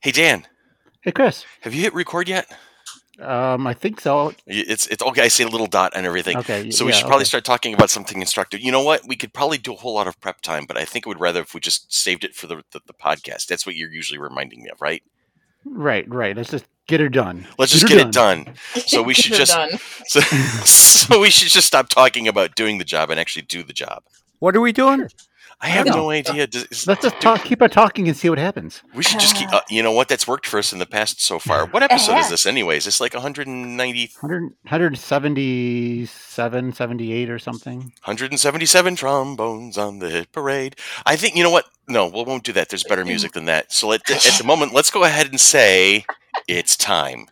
Hey Dan, Hey, Chris. have you hit record yet? Um, I think so. It's it's okay. I see a little dot and everything. Okay. So we yeah, should probably okay. start talking about something instructive. You know what? We could probably do a whole lot of prep time, but I think I would rather if we just saved it for the the, the podcast. That's what you're usually reminding me of, right? Right, right. Let's just get her done. Let's just her get it done. So we should just so, so we should just stop talking about doing the job and actually do the job. What are we doing? I have Yeah. no idea. Does- Let's just talk. Keep on talking and see what happens. We should just keep. Uh, you know what? That's worked for us in the past so far. What episode is this, anyways? It's like 190, 100, 177, 78 or something. 177 trombones on the hit parade. I think you know what? No, we won't do that. There's better music than that. So let, at the moment, let's go ahead and say it's time.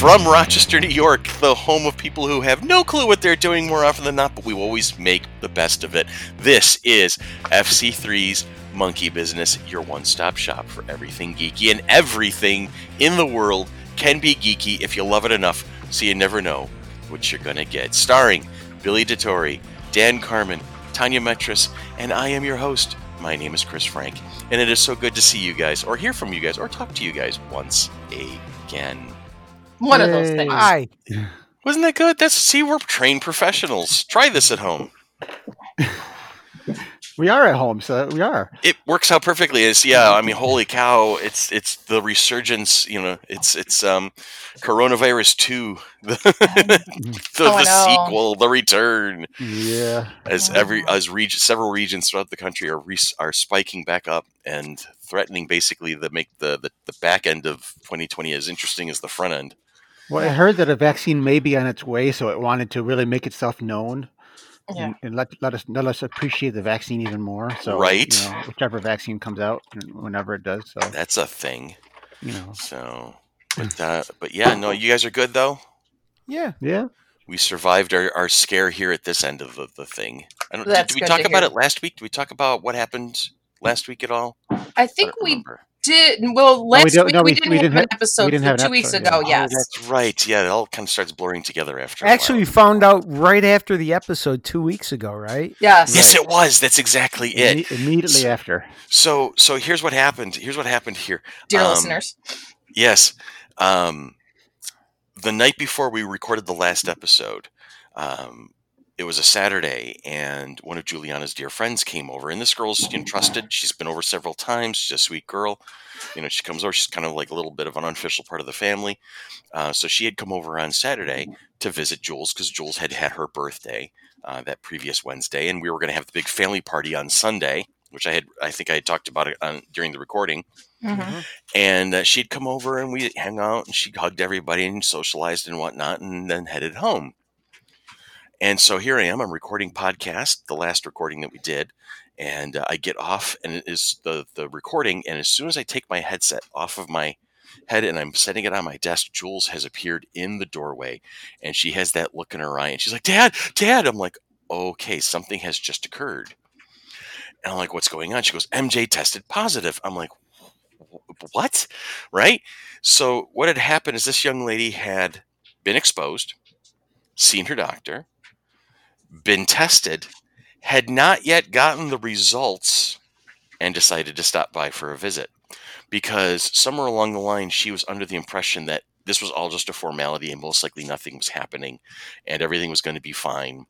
From Rochester, New York, the home of people who have no clue what they're doing more often than not, but we always make the best of it. This is FC3's Monkey Business, your one stop shop for everything geeky, and everything in the world can be geeky if you love it enough so you never know what you're going to get. Starring Billy DeTore, Dan Carmen, Tanya Metris, and I am your host. My name is Chris Frank, and it is so good to see you guys, or hear from you guys, or talk to you guys once again. One of those things. Hi. Wasn't that good? That's see, we're trained professionals. Try this at home. We are at home, so we are. It works out perfectly. It's yeah. I mean, holy cow! It's it's the resurgence. You know, it's it's um, coronavirus two, the, the, Oh, the know. sequel, the return. Yeah. As every as reg- several regions throughout the country are re- are spiking back up and threatening basically to make the, the the back end of 2020 as interesting as the front end. Well, I heard that a vaccine may be on its way, so it wanted to really make itself known Yeah. and, and let let us let us appreciate the vaccine even more. So, Right. you know, whichever vaccine comes out, whenever it does. So, That's a thing. you know, So, but uh, but yeah, no, you guys are good though. Yeah. yeah. we survived our, our scare here at this end of the, the thing. I don't, did, That's did we talk about hear. it last week? Did we talk about what happened last week at all? I I think don't we remember. Did. Well, last don't- week no, we, we- didn't we have didn't an have- episode we didn't for have an two weeks ago. yeah. Oh, Yes. that's right. Yeah, it all kind of starts blurring together after. a Actually, we found out right after the episode two weeks ago, right? Yes. yes, it was. That's exactly it. Imme- immediately after. So, so here's what happened. Here's what happened here. Dear Um, listeners. Yes. Um, the night before we recorded the last episode, um, it was a Saturday, and one of Juliana's dear friends came over. And this girl's you know, trusted. She's been over several times. She's a sweet girl. You know, she comes over. She's kind of like a little bit of an unofficial part of the family. Uh, so she had come over on Saturday to visit Jules because Jules had had her birthday uh, that previous Wednesday, and we were going to have the big family party on Sunday, which I had I think I had talked about it on, during the recording Mhm. and uh, she'd come over and we hang out and she hugged everybody and socialized and whatnot and then headed home and so here i am i'm recording podcast the last recording that we did and uh, i get off and it is the the recording and as soon as i take my headset off of my head and i'm setting it on my desk jules has appeared in the doorway and she has that look in her eye and she's like dad dad i'm like okay something has just occurred and i'm like what's going on she goes mj tested positive i'm like what? Right? So, what had happened is this young lady had been exposed, seen her doctor, been tested, had not yet gotten the results, and decided to stop by for a visit. Because somewhere along the line, she was under the impression that this was all just a formality and most likely nothing was happening and everything was going to be fine.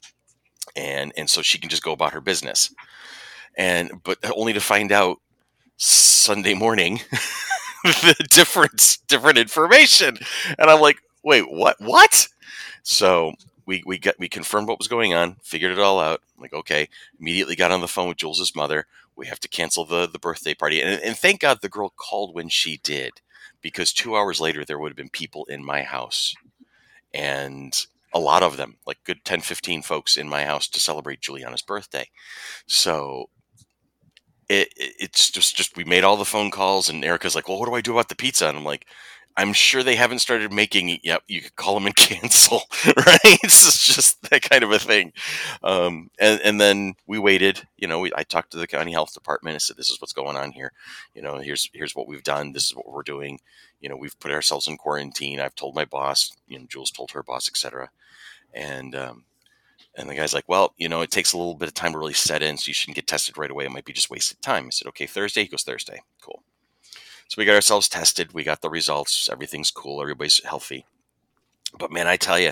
And, and so she can just go about her business. And, but only to find out Sunday morning the different different information, and I'm like, wait, what? What? So we we got we confirmed what was going on, figured it all out. I'm like, okay, immediately got on the phone with Jules's mother. We have to cancel the the birthday party, and, and thank God the girl called when she did, because two hours later there would have been people in my house, and a lot of them, like good 10, 15 folks in my house to celebrate Juliana's birthday. So it, it- it's just just we made all the phone calls and Erica's like, well, what do I do about the pizza? And I'm like, I'm sure they haven't started making it yet. You could call them and cancel, right? It's just that kind of a thing. Um, and and then we waited. You know, we, I talked to the county health department. I said, this is what's going on here. You know, here's here's what we've done. This is what we're doing. You know, we've put ourselves in quarantine. I've told my boss. You know, Jules told her boss, etc. And um, And the guy's like, well, you know, it takes a little bit of time to really set in, so you shouldn't get tested right away. It might be just wasted time. I said, okay, Thursday. He goes, Thursday. Cool. So we got ourselves tested. We got the results. Everything's cool. Everybody's healthy. But man, I tell you,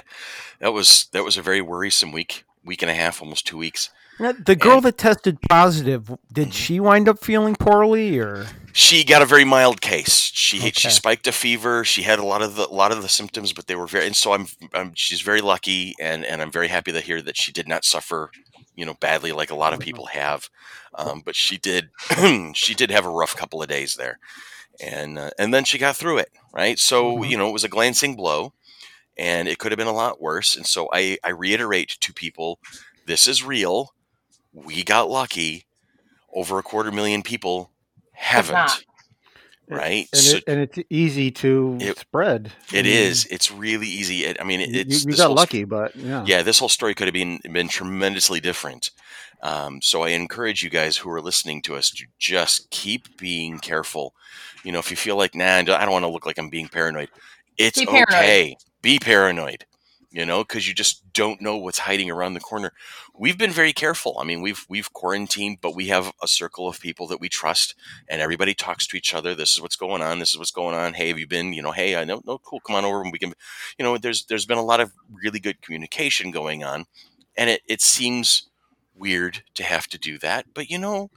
that was that was a very worrisome week, week and a half, almost two weeks. Now, The girl And- that tested positive, did Mhm. she wind up feeling poorly or? She got a very mild case. She she spiked a fever. She had a lot of the a lot of the symptoms, but they were very. And so I'm, I'm she's very lucky, and and I'm very happy to hear that she did not suffer, you know, badly like a lot of people have. Um, but she did she did have a rough couple of days there, and uh, and then she got through it. Right. So Mhm. you know it was a glancing blow, and it could have been a lot worse. And so I I reiterate to people, this is real. We got lucky. Over a quarter million people haven't right? And, So it, and it's easy to It- spread. it I mean, is. It's really easy. It, I mean, it, You, it's you this got lucky, but yeah. yeah, this whole story could have been been tremendously different. Um, so I encourage you guys who are listening to us to just keep being careful. You know, if you feel like, nah, I don't want to look like I'm being paranoid. It's Be paranoid. okay. Be paranoid. You know, because you just don't know what's hiding around the corner. We've been very careful. I mean, we've we've quarantined, but we have a circle of people that we trust, and everybody talks to each other. This is what's going on. This is what's going on. Hey, have you been? You know, hey, I know, no, cool. Come on over, and we can. You know, there's there's been a lot of really good communication going on, and it it seems weird to have to do that, but you know,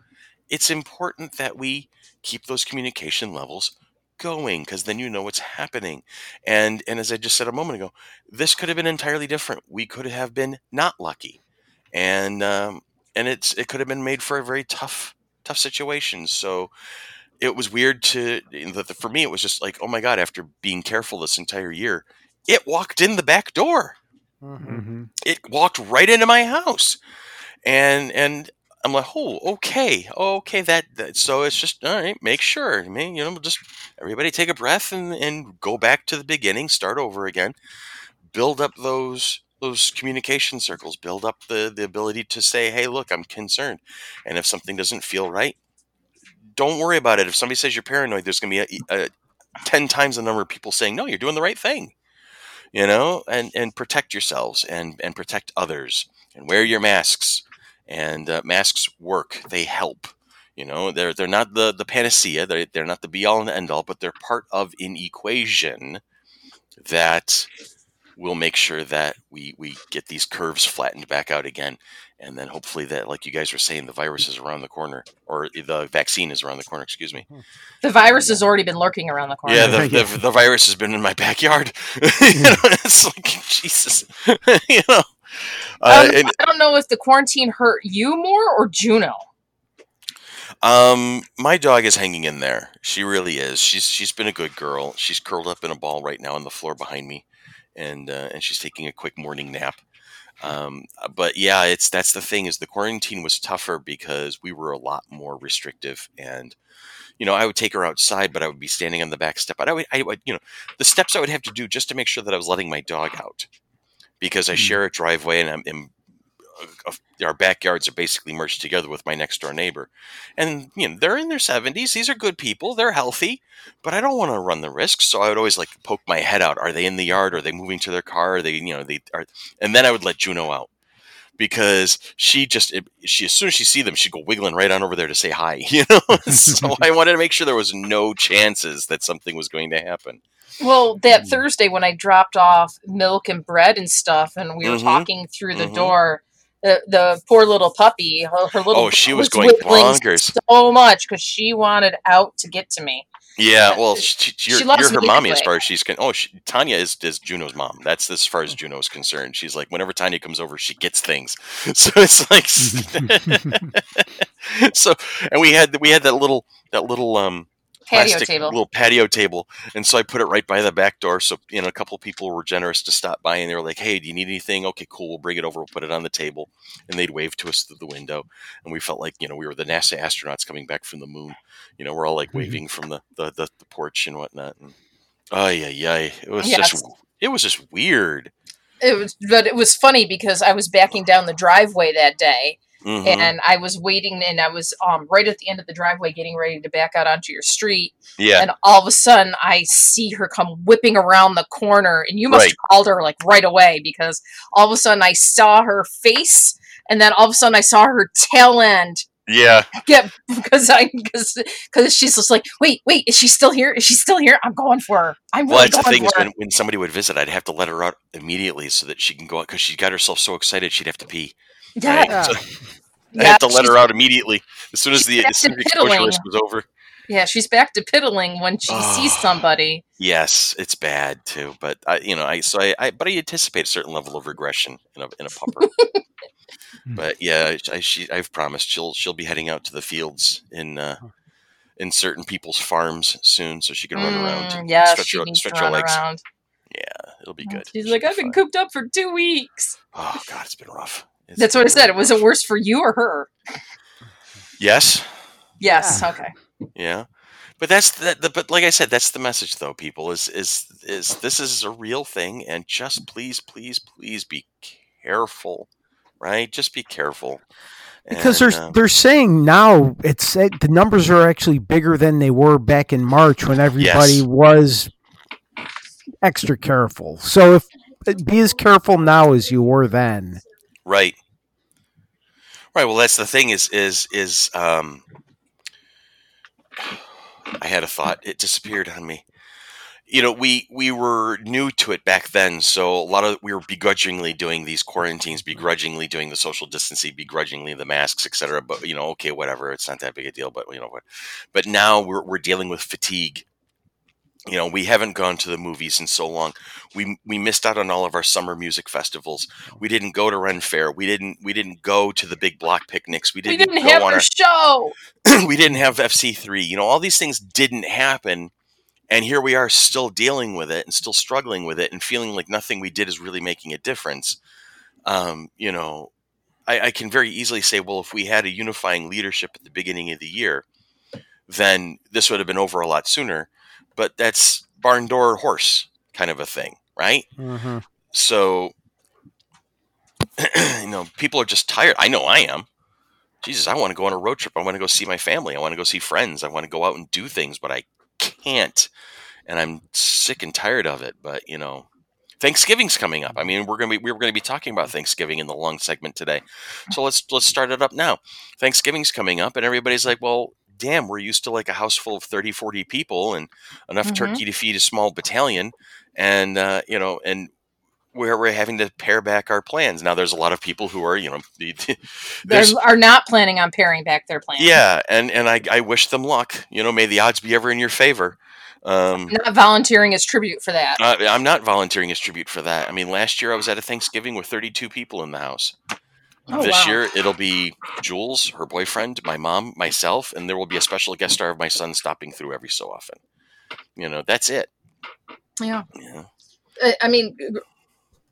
it's important that we keep those communication levels going because then you know what's happening. And and as I just said a moment ago, this could have been entirely different. We could have been not lucky, and um, and it's it could have been made for a very tough tough situation. So it was weird to the, the- for me. It was just like, oh my god! After being careful this entire year, it walked in the back door. hmm It walked right into my house, and and I'm like, oh, okay, okay, that, that so it's just all right. Make sure, I mean, you know, just everybody take a breath and and go back to the beginning, start over again, build up those those communication circles, build up the the ability to say, hey, look, I'm concerned, and if something doesn't feel right, don't worry about it. If somebody says you're paranoid, there's to be a, a ten times the number of people saying, no, you're doing the right thing, you know, and and protect yourselves and and protect others and wear your masks and uh, masks work. They help you know? They're they're not the the panacea. They're, they're not the be all and the end all but they're part of an equation that will make sure that we we get these curves flattened back out again. And then hopefully that like you guys were saying the virus is around the corner or the vaccine is around the corner excuse me. The virus has already been lurking around the corner. yeah the, the, the virus has been in my backyard. You know it's like jesus. You know uh, Um, and, I don't know if the quarantine hurt you more or Juno. Um, my dog is hanging in there. She really is. She's she's been a good girl. She's curled up in a ball right now on the floor behind me, and uh, and she's taking a quick morning nap. Um, but yeah, it's that's the thing is the quarantine was tougher because we were a lot more restrictive, and you know I would take her outside, but I would be standing on the back step. But I would I would you know the steps I would have to do just to make sure that I was letting my dog out because I Mm. share a driveway and I'm. in uh, our backyards are basically merged together with my next door neighbor. And you know they're in their 70s these are good people they're healthy but i don't want to run the risk so i would always like poke my head out. Are they in the yard? Are they moving to their car? Are they you know they are and then i would let juno out because she just she as soon as she see them she'd go wiggling right on over there to say hi you know? So i wanted to make sure there was no chances that something was going to happen Well, that Mm. Thursday when I dropped off milk and bread and stuff, and we were Mhm. talking through the Mhm. door, the, the poor little puppy, her, her little Oh, she butt was going wiggling bonkers. so much because she wanted out to get to me. yeah well she, She you're, loves you're her me mommy as far as she's con- oh she, tanya is, is juno's mom that's as far as juno is concerned she's like whenever tanya comes over she gets things so it's like so and we had we had that little that little um Patio table. little patio table. And so i put it right by the back door. So you know a couple people were generous to stop by and they were like hey do you need anything? Okay cool we'll bring it over we'll put it on the table. And they'd wave to us through the window. And we felt like you know we were the nasa astronauts coming back from the moon. You know we're all like Mhm. waving from the the, the, the porch and whatnot. And oh yeah yeah it was Yes. just it was just weird. It was, but it was funny because I was backing down the driveway that day, Mhm. and I was waiting, and I was um right at the end of the driveway, getting ready to back out onto your street, yeah. and all of a sudden I see her come whipping around the corner, and you must Right. have called her like right away because all of a sudden I saw her face, and then all of a sudden I saw her tail end Yeah. get because I because because she's just like, wait, wait, is she still here? Is she still here? I'm going for her. I'm going for her. Well, really that's the thing is when, when somebody would visit, I'd have to let her out immediately so that she can go out because she got herself so excited she'd have to pee. Yeah, Right? Yeah. I yeah, had to let she's- her out immediately as soon as the back as soon as the exposure piddling. risk was over. Yeah, she's back to piddling when she sees Oh. somebody. Yes, it's bad too, but I, you know, I so I, I but I anticipate a certain level of regression in a in a pupper. but yeah, I, she I've promised she'll she'll be heading out to the fields in uh, in certain people's farms soon, so she can run around, Mm, and yeah, stretch she her stretch her legs. around. Yeah, it'll be good. She's She'll like, be I've been cooped up for two weeks. Oh God, it's been rough. It's That's what I said. really Was it worse for you or her? Yes. Yes. Okay. Yeah. But that's that. The, but like I said, that's the message, though. People is is is this is a real thing, and just please, please, please be careful, right? Just be careful. Because And, they're uh, they're saying now it's uh, the numbers are actually bigger than they were back in March when everybody Yes. was extra careful. So if be as careful now as you were then. right, right. Well, that's the thing. Is is is um. I had a thought. It disappeared on me. You know, we we were new to it back then, so a lot of we were begrudgingly doing these quarantines, begrudgingly doing the social distancing, begrudgingly the masks, etc. But you know, okay, whatever, it's not that big a deal. But you know what? But now we're we're dealing with fatigue. You know, we haven't gone to the movies in so long. We we missed out on all of our summer music festivals. We didn't go to Ren Fair. We didn't we didn't go to the big block picnics. We didn't, we didn't go have on our our show. we didn't have FC3. You know, all these things didn't happen. And here we are still dealing with it and still struggling with it and feeling like nothing we did is really making a difference. Um, you know, I, I can very easily say, well, if we had a unifying leadership at the beginning of the year, then this would have been over a lot sooner. But that's barn door horse kind of a thing, right? Mm-hmm. So, you know, people are just tired. I know I am. Jesus, I want to go on a road trip. I want to go see my family. I want to go see friends. I want to go out and do things, but I can't. And I'm sick and tired of it. But, you know, Thanksgiving's coming up. I mean, we're going to be we were going to be talking about Thanksgiving in the long segment today. So let's let's start it up now. Thanksgiving's coming up and everybody's like, "Well, damn, we're used to like a house full of 30, 40 people and enough Mhm. turkey to feed a small battalion." And uh, you know, and where we're having to pare back our plans. Now, there's a lot of people who are, you know, They are not planning on paring back their plans. yeah, and and I, I wish them luck. You know, may the odds be ever in your favor. Um, Not volunteering as tribute for that. uh, I'm not volunteering as tribute for that. I mean, last year I was at a Thanksgiving with 32 people in the house. Oh, this wow. year it'll be Jules, her boyfriend, my mom, myself, and there will be a special guest star of my son stopping through every so often. You know, that's it. Yeah. Yeah. I- mean,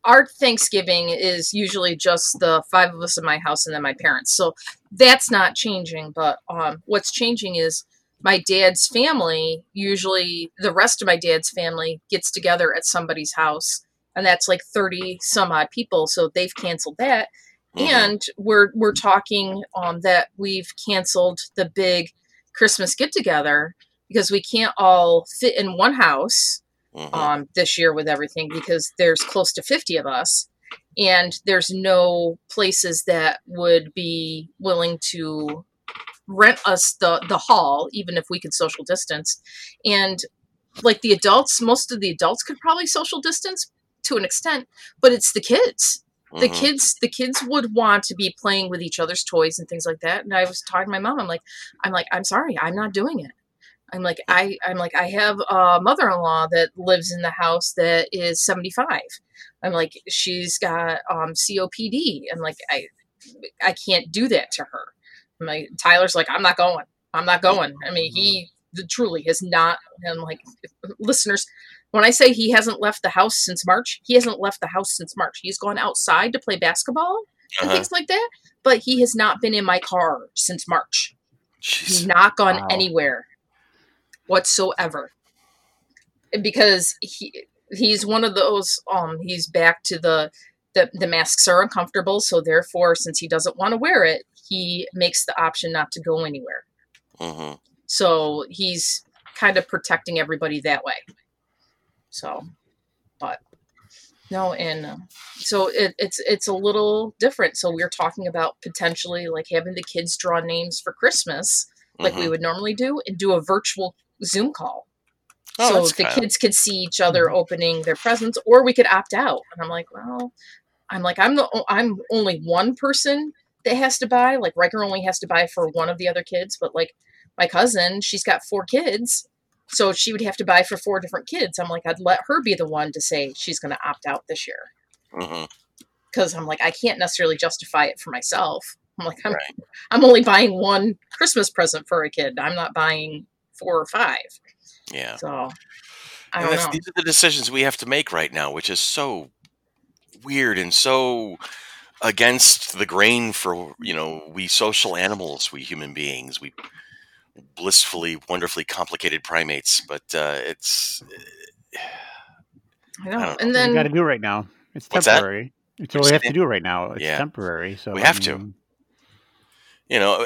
our Thanksgiving is usually just the five of us in my house and then my parents. So that's not changing. But um, what's changing is my dad's family, usually the rest of my dad's family gets together at somebody's house. And that's like 30 some odd people. So they've canceled that. Mhm. And we're we're talking um, that we've canceled the big Christmas get together because we can't all fit in one house Mhm. um, this year with everything because there's close to 50 of us and there's no places that would be willing to rent us the, the hall even if we could social distance and like the adults most of the adults could probably social distance to an extent but it's the kids the Mhm. kids the kids would want to be playing with each other's toys and things like that and i was talking to my mom i'm like i'm like i'm sorry i'm not doing it. I'm like i i'm like i have a mother-in-law that lives in the house that is 75 i'm like she's got um copd and like i i can't do that to her. I'm like tyler's like i'm not going. I'm not going. I mean he truly has not and like listeners when I say he hasn't left the house since March, he hasn't left the house since March. He's gone outside to play basketball and Uh-huh. things like that, but he has not been in my car since March. He's not gone Wow. anywhere whatsoever. Because he he's one of those um he's back to the the the masks are uncomfortable, so therefore, since he doesn't want to wear it, he makes the option not to go anywhere. hmm So he's kind of protecting everybody that way. So, but no, and uh, so it, it's it's a little different. So we are talking about potentially like having the kids draw names for Christmas, like we Mhm. would normally do, and do a virtual Zoom call. Oh, so the kinda- kids could see each other opening their presents, or we could opt out. And I'm like, well, I'm like, I'm the I'm only one person that has to buy. Like Riker only has to buy for one of the other kids, but like my cousin, she's got four kids, so she would have to buy for four different kids. I'm like, I'd let her be the one to say she's going to opt out this year mm-hmm. because I'm like, I can't necessarily justify it for myself. I'm like, I'm, Right. I'm only buying one Christmas present for a kid. I'm not buying four or five. Yeah. So I And don't know. these are the decisions we have to make right now, which is so weird and so against the grain for you know we social animals, we human beings, we blissfully, wonderfully complicated primates. But uh, it's I know. don't know. And What we then got to do right now. It's temporary. It's all we have to do right now. It's Yeah. temporary. So We I have to. you know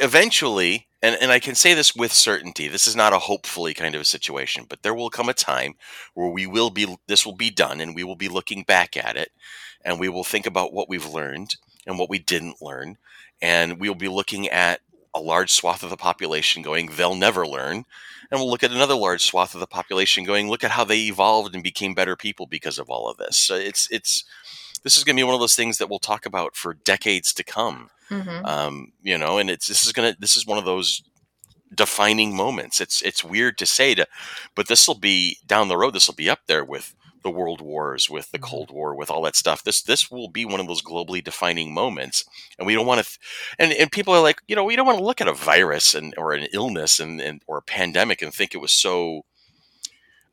eventually and, and i can say this with certainty this is not a hopefully kind of a situation but there will come a time where we will be this will be done and we will be looking back at it and we will think about what we've learned and what we didn't learn and we'll be looking at a large swath of the population going they'll never learn. And we'll look at another large swath of the population going look at how they evolved and became better people because of all of this. So it's it's this is going to be one of those things that we'll talk about for decades to come. Mhm. um, you know and it's this is gonna this is one of those defining moments. It's it's weird to say to but this will be down the road this will be up there with the world wars with the Mhm. cold war with all that stuff this this will be one of those globally defining moments and we don't want to th- and and people are like you know we don't want to look at a virus and or an illness and, and or a pandemic and think it was so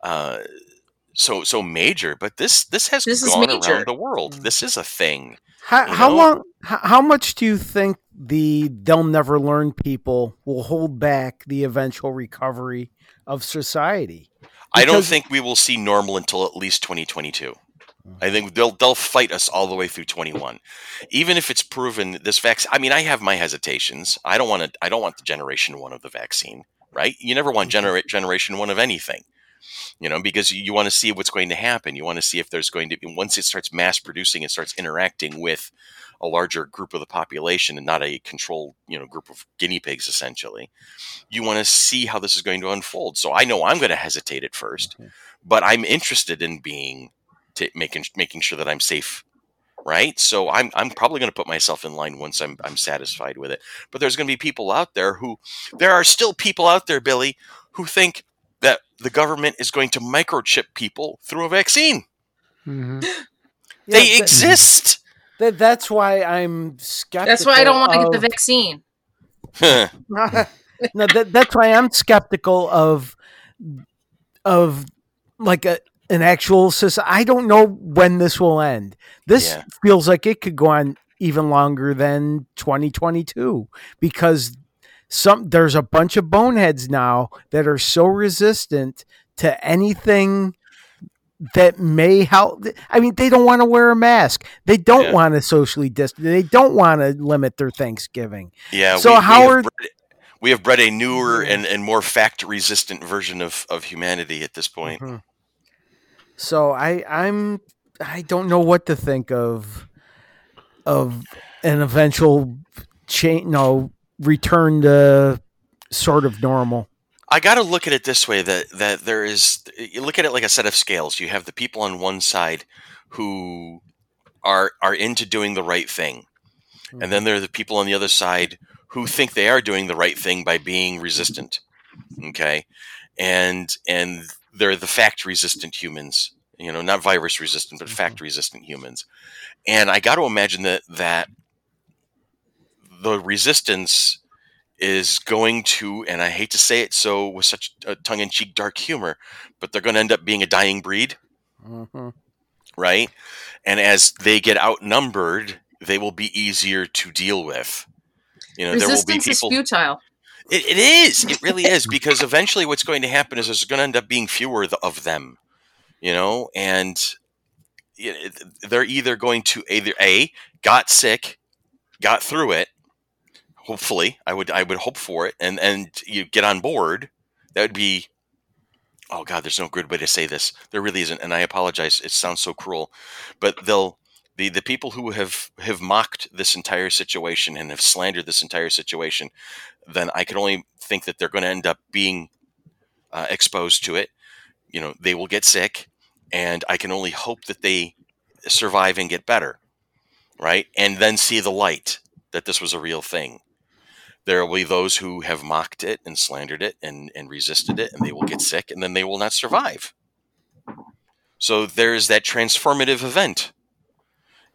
uh so so major but this this has This gone around the world Mm. this is a thing How, how long? How, how much do you think the they'll never learn people will hold back the eventual recovery of society? I don't think we will see normal until at least 2022. I think they'll they'll fight us all the way through 21. Even if it's proven this vaccine I mean I have my hesitations. I don't want to I don't want the generation 1 of the vaccine, right? You never want mm-hmm. generate generation 1 of anything. You know, because you, you want to see what's going to happen. You want to see if there's going to be once it starts mass producing and starts interacting with a larger group of the population and not a controlled, you know, group of guinea pigs essentially. You want to see how this is going to unfold. So I know I'm going to hesitate at 1st Mhm. but I'm interested in being to making making sure that I'm safe, right? So I'm I'm probably going to put myself in line once I'm I'm satisfied with it. But there's going to be people out there who there are still people out there, Billy, who think that the government is going to microchip people through a vaccine. mhm. They that- exist. that- that's why I'm skeptical. That's why I don't want to get the vaccine. No, that, that's why I'm skeptical of of like a an actual society. I don't know when this will end. This Yeah. feels like it could go on even longer than 2022 because some there's a bunch of boneheads now that are so resistant to anything that may help. I mean, they don't want to wear a mask. They don't Yeah. want to socially distance. They don't want to limit their Thanksgiving. yeah. So we, we have bred- we have bred a newer and, and more fact resistant version of, of humanity at this point. Mhm. So I I'm I don't know what to think of of an eventual change no return to sort of normal. I got to look at it this way: that that there is, you look at it like a set of scales. You have the people on one side who are are into doing the right thing, and then mm-hmm. there are the people on the other side who think they are doing the right thing by being resistant. Okay, and and they're the fact resistant humans. You know, not virus resistant, but mm-hmm. fact resistant humans. And I got to imagine that that the resistance is going to, and I hate to say it so with such a tongue in cheek dark humor, but they're going to end up being a dying breed, Mhm. right? And as they get outnumbered, they will be easier to deal with. You know, there will be Resistance is people. futile. It, it is. It really is because eventually, what's going to happen is there's going to end up being fewer of them. You know, and they're either going to either a got sick, got through it. Hopefully, I would I would hope for it, and and you get on board. That would be. Oh God, there's no good way to say this. There really isn't, and I apologize. It sounds so cruel, but they'll the the people who have have mocked this entire situation and have slandered this entire situation, then I can only think that they're going to end up being uh, exposed to it. You know, they will get sick, and I can only hope that they survive and get better, right? And then see the light that this was a real thing. There will be those who have mocked it and slandered it and, and resisted it, and they will get sick, and then they will not survive. So there's that transformative event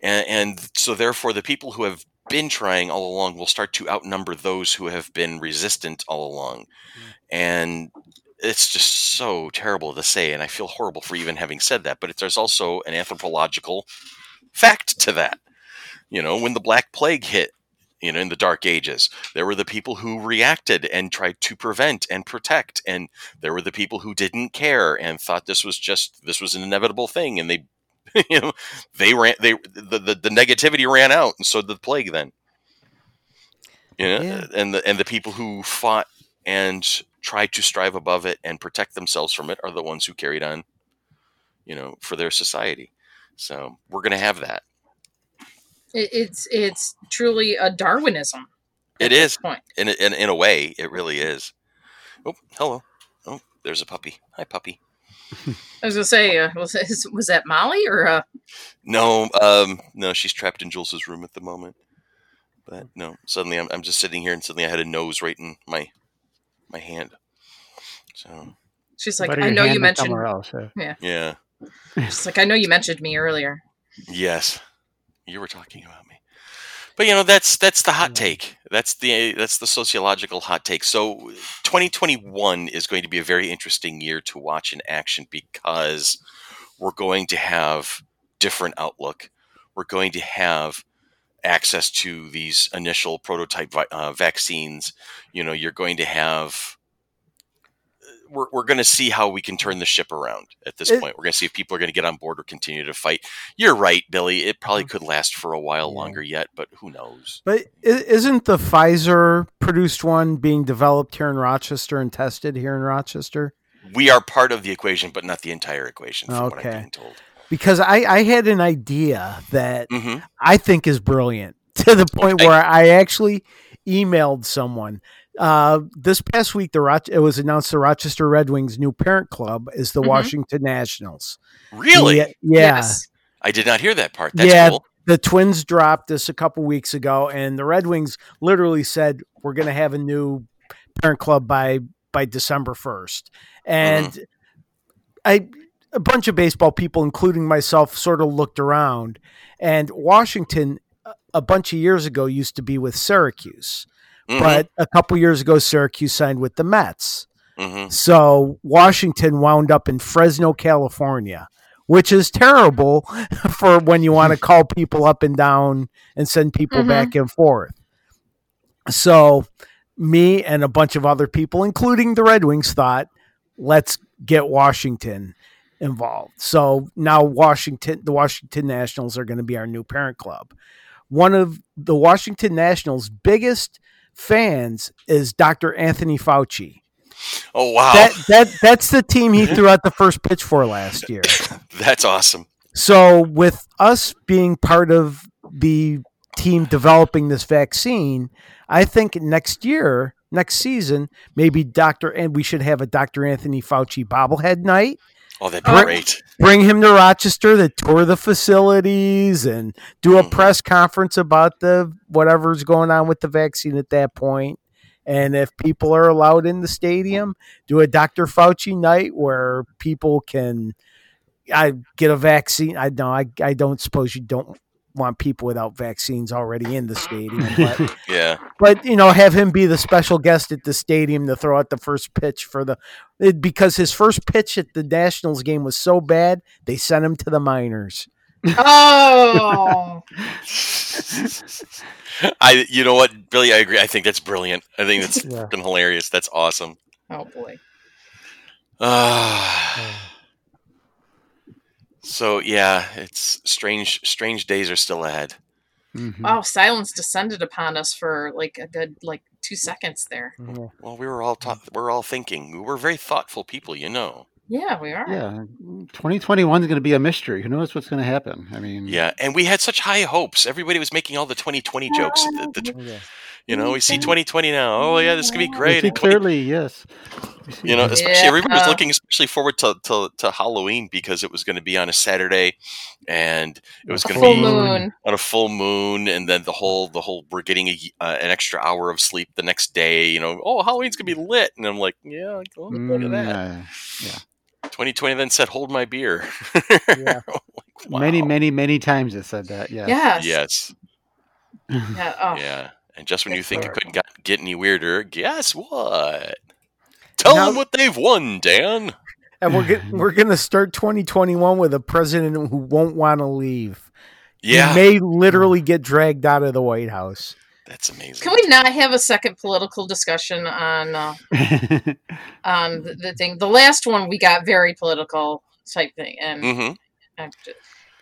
and, and so, therefore, the people who have been trying all along will start to outnumber those who have been resistant all along. Mm. And it's just so terrible to say. And I feel horrible for even having said that. But there's also an anthropological fact to that. You know, when the Black Plague hit, you know, in the Dark Ages, there were the people who reacted and tried to prevent and protect. And there were the people who didn't care and thought this was just, this was an inevitable thing. And they you know, they ran they the, the, the negativity ran out, and so did the plague. Then, you know, yeah. and the and the people who fought and tried to strive above it and protect themselves from it are the ones who carried on, you know, for their society. So we're going to have that. It's it's truly a Darwinism. It is point. In, in in a way, it really is. Oh, hello. Oh, there's a puppy. Hi, puppy. I was gonna say, uh, was was that Molly or? Uh... No, um, no, she's trapped in Jules's room at the moment. But no, suddenly I'm, I'm just sitting here, and suddenly I had a nose right in my my hand. So she's like, I know you mentioned somewhere else. Yeah, yeah. She's like, I know you mentioned me earlier. Yes, you were talking about me. But you know that's that's the hot take. That's the that's the sociological hot take. So 2021 is going to be a very interesting year to watch in action because we're going to have different outlook. We're going to have access to these initial prototype uh, vaccines. You know, you're going to have we're, we're going to see how we can turn the ship around at this it, point. We're going to see if people are going to get on board or continue to fight. You're right, Billy. It probably mm. could last for a while yeah. longer yet, but who knows? But isn't the Pfizer produced one being developed here in Rochester and tested here in Rochester? We are part of the equation, but not the entire equation, from okay. what I'm being told. Because I, I had an idea that mm-hmm. I think is brilliant to the point where I actually emailed someone uh, this past week, the Roch- it was announced the Rochester Red Wings' new parent club is the mm-hmm. Washington Nationals. Really? Yeah. Yes. I did not hear that part. That's yeah, cool. The Twins dropped this a couple weeks ago, and the Red Wings literally said we're going to have a new parent club by by December first. And mm-hmm. I a bunch of baseball people, including myself, sort of looked around, and Washington a bunch of years ago used to be with Syracuse. Mm-hmm. But a couple years ago, Syracuse signed with the Mets. Mm-hmm. So Washington wound up in Fresno, California, which is terrible for when you want to call people up and down and send people mm-hmm. back and forth. So me and a bunch of other people, including the Red Wings, thought, let's get Washington involved. So now Washington, the Washington Nationals are going to be our new parent club. One of the Washington Nationals' biggest fans is Dr. Anthony Fauci. Oh wow. That that that's the team he mhm. threw out the first pitch for last year. that's awesome. So with us being part of the team developing this vaccine, I think next year, next season, maybe Dr. and we should have a Dr. Anthony Fauci bobblehead night Oh, that'd be great. Bring him to Rochester to tour the facilities and do a mm-hmm. press conference about the whatever's going on with the vaccine at that point. And if people are allowed in the stadium, do a Dr. Fauci night where people can I get a vaccine. I know I, I don't suppose you don't want people without vaccines already in the stadium. But, yeah. But you know, have him be the special guest at the stadium to throw out the first pitch for the because his first pitch at the Nationals game was so bad they sent him to the minors. Oh. I you know what, Billy, I agree. I think that's brilliant. I think that's yeah. hilarious. That's awesome. Oh boy. Uh, So yeah, it's strange. Strange days are still ahead. Mhm. Wow, silence descended upon us for like a good like two seconds there. Well, we were all ta- we're all thinking. We were very thoughtful people, you know. Yeah, we are. Yeah, 2021 is going to be a mystery. Who knows what's going to happen? I mean, Yeah, and we had such high hopes. Everybody was making all the 2020 jokes. The, the, Yeah. You know, we see 2020 now. Oh yeah, this could be great. see 20 clearly, yes. We see you know, clearly. especially everybody was looking especially forward to, to, to Halloween because it was going to be on a Saturday, and it was going to be moon. on a full moon, and then the whole the whole we're getting a, uh, an extra hour of sleep the next day. You know, oh Halloween's gonna be lit, and I'm like, yeah, look at Mm, that. yeah. 2020 then said, hold my beer. Yeah. Like, Many, wow. many, many times it said that. Yeah. Yes. Yes, Yeah. Oh. yeah. And just when you think it couldn't get, get any weirder, guess what? Tell Now- them what they've won, Dan. And we're get, we're gonna start 2021 with a president who won't want to leave. Yeah, He may literally get dragged out of the White House. that's amazing. Can we not have a second political discussion on uh, on the, the thing? The last one we got very political type thing, and hmm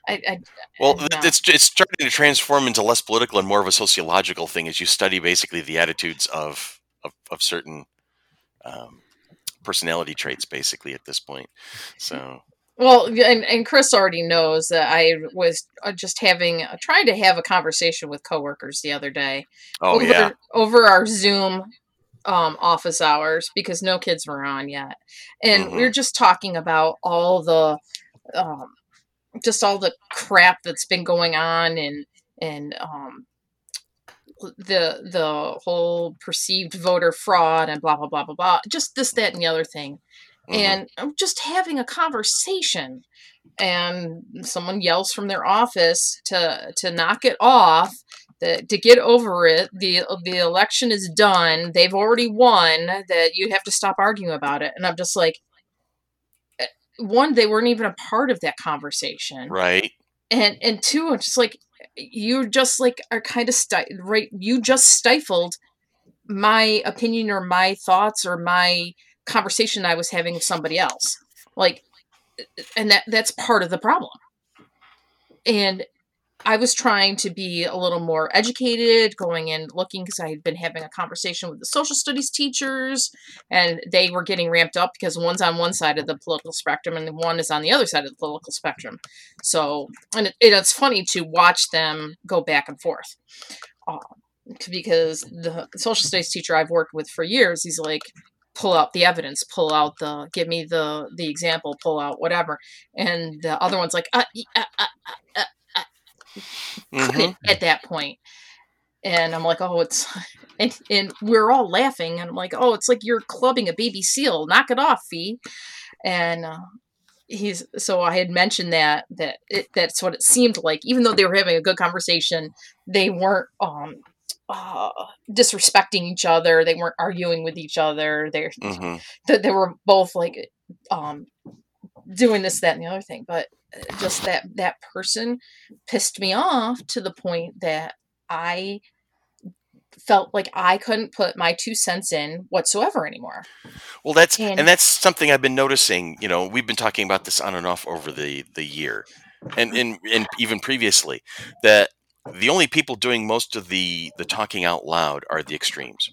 I, I, Well, No. it's it's starting to transform into less political and more of a sociological thing as you study basically the attitudes of of, of certain um, personality traits, basically at this point. So Well, and, and Chris already knows that I was uh, just having uh, trying to have a conversation with coworkers the other day. oh over, yeah, over our Zoom um, office hours because no kids were on yet, and Mhm. we are just talking about all the um, just all the crap that's been going on and and um, the the whole perceived voter fraud and blah blah blah blah blah just this that and the other thing Mhm. and I'm just having a conversation and someone yells from their office to to knock it off that to get over it the the election is done they've already won that you have to stop arguing about it and i'm just like one they weren't even a part of that conversation. Right. and and two i'm just like you just like are kind of sti- right you just stifled my opinion or my thoughts or my conversation i was having with somebody else. Like and that that's part of the problem. And i was trying to be a little more educated going and looking because i had been having a conversation with the social studies teachers and they were getting ramped up because one's on one side of the political spectrum and one is on the other side of the political spectrum. So and it, it's funny to watch them go back and forth um, because the social studies teacher i've worked with for years he's like pull out the evidence pull out the give me the the example pull out whatever and the other one's like uh, uh, Mhm. at that point. And i'm like oh it's and, and we're all laughing and i'm like oh it's like you're clubbing a baby seal. Knock it off fee. And uh, he's so i had mentioned that that it, that's what it seemed like. Even though they were having a good conversation they weren't um uh, disrespecting each other. They weren't arguing with each other. They Mhm. that they were both like um doing this that and the other thing but uh, just that that person pissed me off to the point that i felt like i couldn't put my two cents in whatsoever anymore Well, that's And- and, that's something I've been noticing. You know, we've been talking about this on and off over the the year, and and, and even previously that the only people doing most of the the talking out loud are the extremes.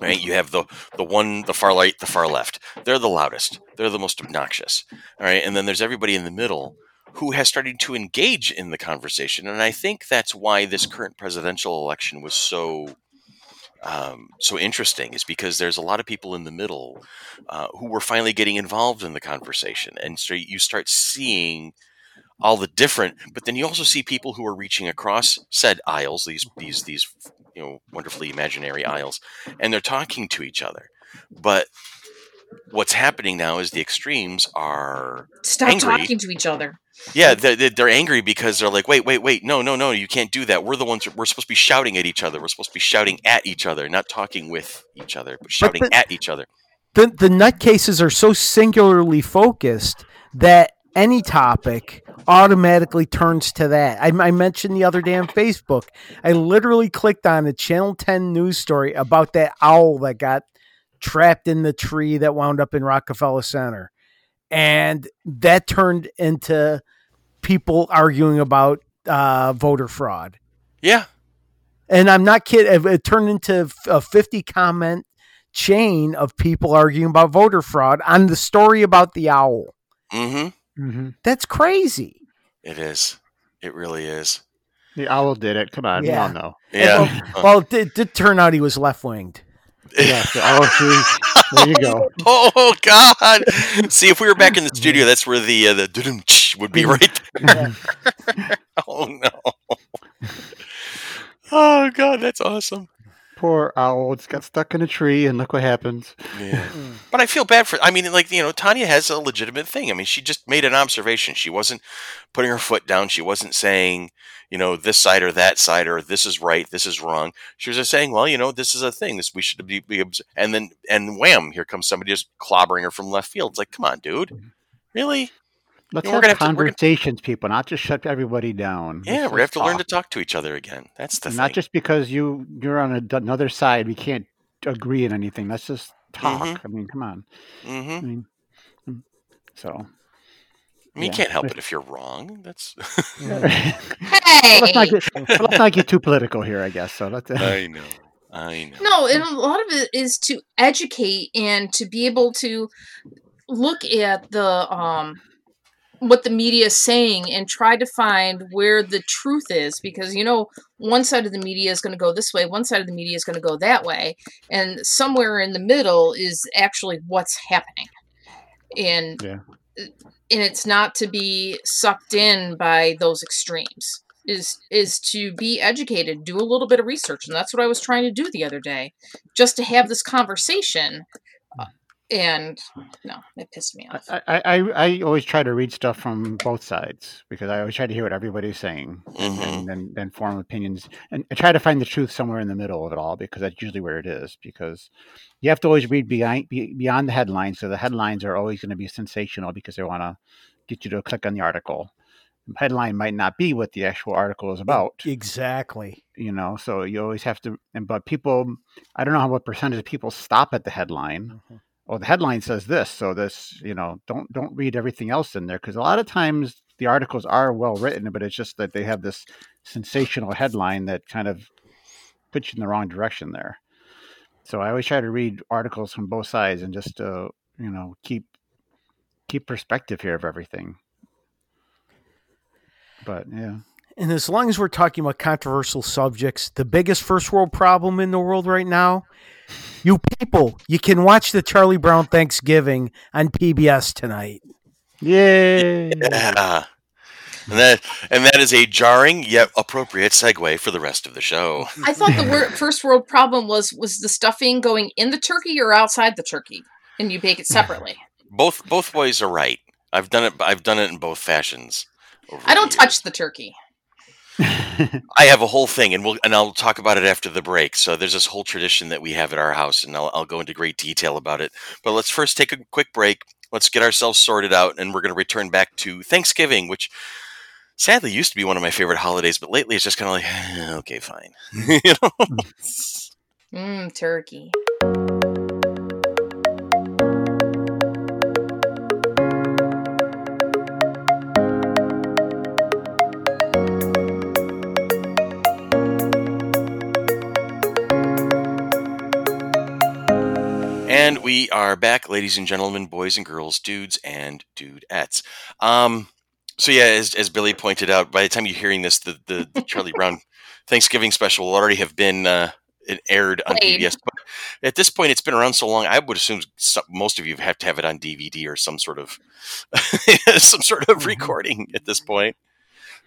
Right? You have the the one, the far right, the far left. They're the loudest. They're the most obnoxious. All right, and then there's everybody in the middle who has started to engage in the conversation, and I think that's why this current presidential election was so um, so interesting is because there's a lot of people in the middle uh, who were finally getting involved in the conversation, and so you start seeing all the different. But then you also see people who are reaching across said aisles, these these these you know wonderfully imaginary aisles, and they're talking to each other. But what's happening now is the extremes are stop Angry. talking to each other yeah, they're, they're- they're angry because they're like, wait, wait, wait, no, no, no, you can't do that. We're the ones. We're supposed to be shouting at each other. We're supposed to be shouting at each other, not talking with each other, but shouting the- at each other. the the nutcases are so singularly focused that any topic automatically turns to that. I, I mentioned the other day on Facebook. I literally clicked on a Channel 10 news story about that owl that got trapped in the tree that wound up in Rockefeller Center. And that turned into people arguing about uh, voter fraud. Yeah. And I'm not kidding. It, turned into a 50 comment chain of people arguing about voter fraud on the story about the owl. Mm-hmm. Hmm That's crazy. It is. It really is. The owl did it. Come on, Yeah. we all know. Yeah. Well, it did, did turn out he was left winged. Yeah, so, oh, see, there you go. Oh God! See, if we were back in the studio, that's where the uh, the would be right. There. oh no! Oh God, that's awesome. Poor owl. It's got stuck in a tree, and look what happens. Yeah. Hmm. But I feel bad for. I mean, like you know, Tanya has a legitimate thing. I mean, she just made an observation. She wasn't putting her foot down. She wasn't saying, you know, this side or that side or this is right, this is wrong. She was just saying, well, you know, this is a thing. This we should be. be and then and wham, here comes somebody just clobbering her from left field. It's like, come on, dude, mm-hmm. really? Let's Yeah, we're have gonna have to- we're conversations, people, not just shut everybody down. Yeah, Let's we have just to learn to talk to each other again. That's the And thing. not just because you you're on a, another side, we can't agree on anything. Let's just talk. Mhm. I mean, come on. Mm-hmm. I mean, mm, so. I mean, you can't help it if you're wrong. That's. Hey. let's, not get, let's not get too political here, I guess. So let's. I know. I know. No, and a lot of it is to educate and to be able to look at the um what the media is saying and try to find where the truth is because you know one side of the media is going to go this way one side of the media is going to go that way and somewhere in the middle is actually what's happening and Yeah. and it's not to be sucked in by those extremes is is to be educated do a little bit of research and that's what i was trying to do the other day just to have this conversation and no it pissed me off. I, I, I I always try to read stuff from both sides because I always try to hear what everybody's saying and, Mhm. and then, then form opinions and I try to find the truth somewhere in the middle of it all because that's usually where it is because you have to always read behind, be, beyond the headlines. So the headlines are always going to be sensational because they want to get you to click on the article. The headline might not be what the actual article is about. Exactly. you know so you always have to and but people i don't know how what percentage of people stop at the headline oh the headline says this so this you know don't don't read everything else in there because a lot of times the articles are well written but it's just that they have this sensational headline that kind of puts you in the wrong direction there. So i always try to read articles from both sides and just uh you know keep keep perspective here of everything. But yeah And as long as we're talking about controversial subjects, the biggest first world problem in the world right now, you people, you can watch the Charlie Brown Thanksgiving on PBS tonight. yay Yeah. And that and that is a jarring yet appropriate segue for the rest of the show. i thought the wor- first world problem was was the stuffing going in the turkey or outside the turkey and you bake it separately Both both ways are right. I've done it. I've done it in both fashions. over i don't years. touch the turkey I have a whole thing, and we'll and I'll talk about it after the break. So there's this whole tradition that we have at our house, and I'll, I'll go into great detail about it. But let's first take a quick break. Let's get ourselves sorted out, and we're going to return back to Thanksgiving, which sadly used to be one of my favorite holidays, but lately it's just kind of like, okay, fine. you know? Mmm, turkey. We are back, ladies and gentlemen, boys and girls, dudes and dudettes. Um, so yeah, as, as Billy pointed out, by the time you're hearing this, the, the, the Charlie Brown Thanksgiving special will already have been uh, aired on Played. PBS. But at this point, it's been around so long. I would assume some, most of you have to have it on DVD or some sort of some sort of Mhm. recording at this point.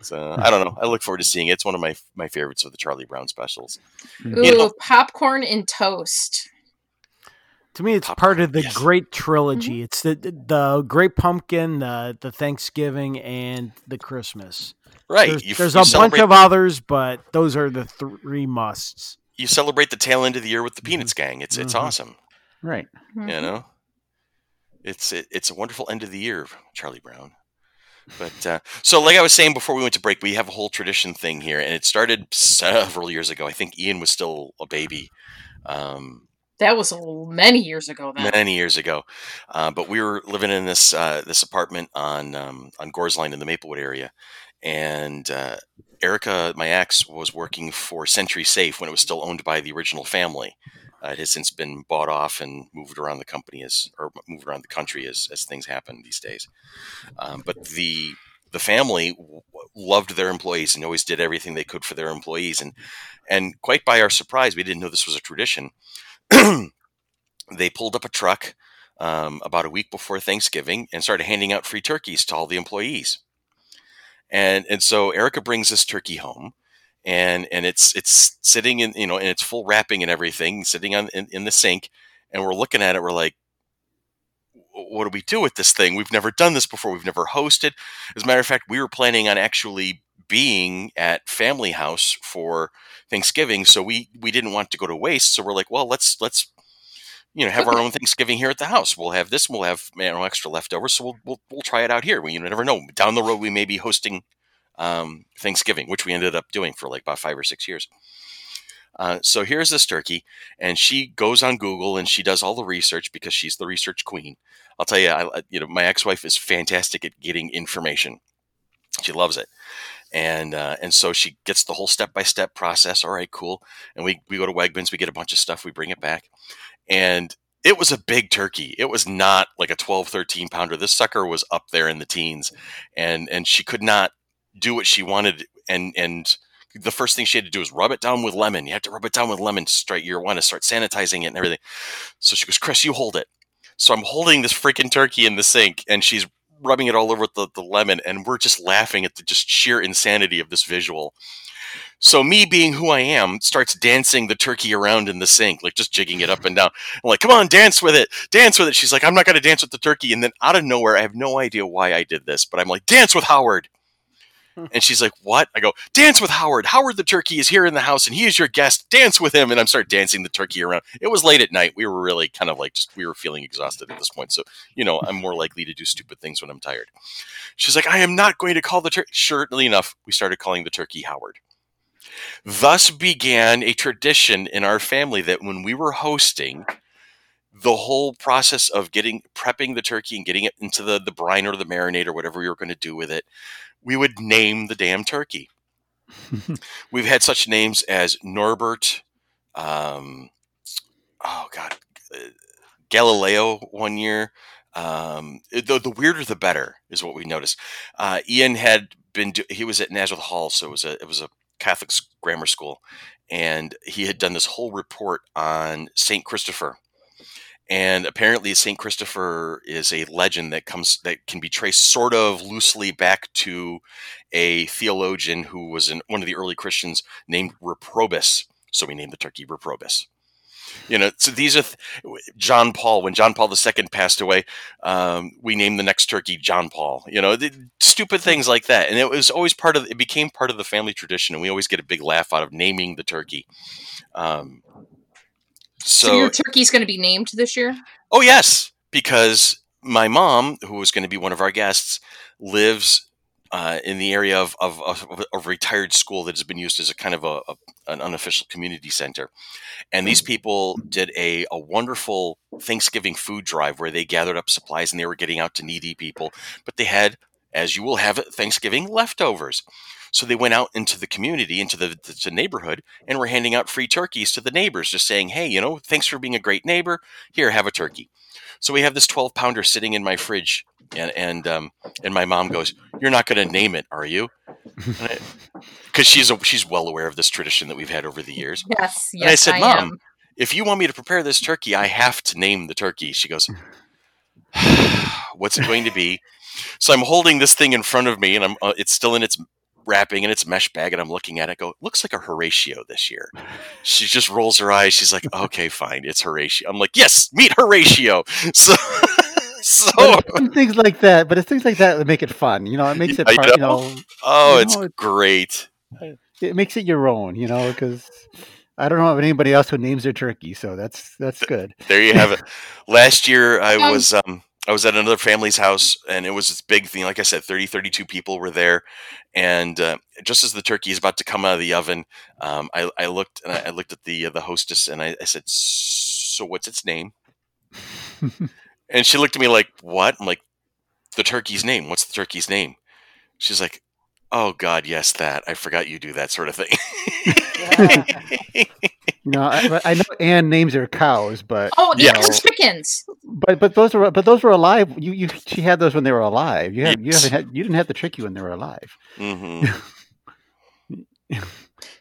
So I don't know. I look forward to seeing it. It's one of my my favorites of the Charlie Brown specials. Ooh, You know- popcorn and toast. To me, it's Pop- part of the yes. great trilogy. It's the the Great Pumpkin, the the Thanksgiving, and the Christmas. Right. There's, You- there's you a bunch celebrate- of others, but those are the three musts. you celebrate the tail end of the year with the Peanuts gang. It's it's Mhm. awesome. right. You know, it's it, it's a wonderful end of the year, Charlie Brown. But uh, so, like I was saying before we went to break, we have a whole tradition thing here, and it started several years ago. I think Ian was still a baby, um, That was many years ago. Then many years ago. Uh, but we were living in this uh, this apartment on um, on Gorsline in the Maplewood area, and uh, Erica, my ex, was working for Sentry Safe when it was still owned by the original family. Uh, it has since been bought off and moved around the company as or moved around the country as, as things happen these days. Um, but the the family loved their employees and always did everything they could for their employees and and quite by our surprise, we didn't know this was a tradition. they pulled up a truck um, about a week before Thanksgiving and started handing out free turkeys to all the employees. And and so Erica brings this turkey home, and and it's it's sitting in you know in its full wrapping and everything, sitting on in, in the sink, and we're looking at it. We're like, what do we do with this thing? We've never done this before. We've never hosted. As a matter of fact, we were planning on actually being at family house for Thanksgiving, so we we didn't want to go to waste. So we're like, well, let's let's you know have our own Thanksgiving here at the house. We'll have this. We'll have you know, extra leftovers, so we'll, we'll we'll try it out here. We you never know. Down the road, we may be hosting um, Thanksgiving, which we ended up doing for like about five or six years. Uh, so here's this turkey, and she goes on Google and she does all the research because she's the research queen. I'll tell you, I, you know, my ex-wife is fantastic at getting information. She loves it, and uh, and so she gets the whole step-by-step process. All right, cool. And we we go to Wegmans, we get a bunch of stuff, we bring it back, and it was a big turkey. It was not like a 12, 13 pounder. This sucker was up there in the teens, and and she could not do what she wanted, and and the first thing she had to do was rub it down with lemon. You have to rub it down with lemon straight. You want to start sanitizing it and everything. So she goes, Chris, you hold it. So I'm holding this freaking turkey in the sink, and she's rubbing it all over with the, the lemon, and we're just laughing at the just sheer insanity of this visual. So me being who I am starts dancing the turkey around in the sink, like just jigging it up and down. I'm like, come on, dance with it, dance with it. She's like, I'm not to dance with the turkey. And then out of nowhere, I have no idea why I did this, but I'm like, dance with Howard. And she's like, "What?" I go, "Dance with Howard. Howard the turkey is here in the house, and he is your guest. Dance with him." And I'm start dancing the turkey around. It was late at night. We were really kind of like just we were feeling exhausted at this point. So you know, I'm more likely to do stupid things when I'm tired. She's like, "I am not going to call the turkey." Surely enough, we started calling the turkey Howard. Thus began a tradition in our family that when we were hosting, the whole process of getting prepping the turkey and getting it into the the brine or the marinade or whatever we were going to do with it we would name the damn turkey. We've had such names as Norbert, um, oh God, uh, Galileo one year. Um, the, the weirder the better is what we noticed. Uh, Ian had been do- he was at Nazareth Hall, so it was a it was a Catholic grammar school, and he had done this whole report on Saint Christopher and apparently Saint Christopher is a legend that comes that can be traced sort of loosely back to a theologian who was one of the early Christians named Reprobus. So we named the turkey Reprobus. You know, so these are th- John Paul. When John Paul II passed away, um, we named the next turkey John Paul. You know, the, stupid things like that, and it was always part of. It became part of the family tradition, and we always get a big laugh out of naming the turkey. Um, So, so your turkey's going to be named this year? Oh yes, because my mom, who was going to be one of our guests, lives uh, in the area of, of, of a retired school that has been used as a kind of a, a an unofficial community center. And these people did a, a wonderful Thanksgiving food drive where they gathered up supplies and they were getting out to needy people. But they had, as you will have at Thanksgiving, leftovers. So they went out into the community, into the, the, the neighborhood, and were handing out free turkeys to the neighbors, just saying, "Hey, you know, thanks for being a great neighbor. Here, have a turkey." So we have this twelve pounder sitting in my fridge, and and um, and my mom goes, "You're not going to name it, are you?" Because she's a, she's well aware of this tradition that we've had over the years. Yes, yes, And I said, I "Mom, am. if you want me to prepare this turkey, I have to name the turkey." She goes, "What's it going to be?" So I'm holding this thing in front of me, and I'm uh, it's still in its wrapping in its mesh bag, and I'm looking at it. Go, looks like a Horatio this year. She just rolls her eyes. She's like, "Okay, fine, it's Horatio." I'm like, "Yes, meet Horatio." So, so But it's some things like that, but it's things like that that make it fun. You know, it makes it I part, you know. know, oh, you it's know, it's- great. it makes it your own. You know, because I don't know of anybody else who names their turkey, so that's that's good. There you have it. Last year, I Um, was um, I was at another family's house, and it was this big thing. Like I said, 30, 32 people were there, and uh, just as the turkey is about to come out of the oven, um, I, I looked and I, I looked at the uh, the hostess, and I, I said, "So what's its name?" and she looked at me like, "What?" I'm like, "The turkey's name. What's the turkey's name?" She's like, "Oh God, yes, that. I forgot you do that sort of thing." No, I, but I know Anne names her cows, but Oh, Yeah. yeah, you know, chickens. but but those were but those were alive. You you she had those when they were alive. You have, you haven't had you didn't have the tricky when they were alive. hmm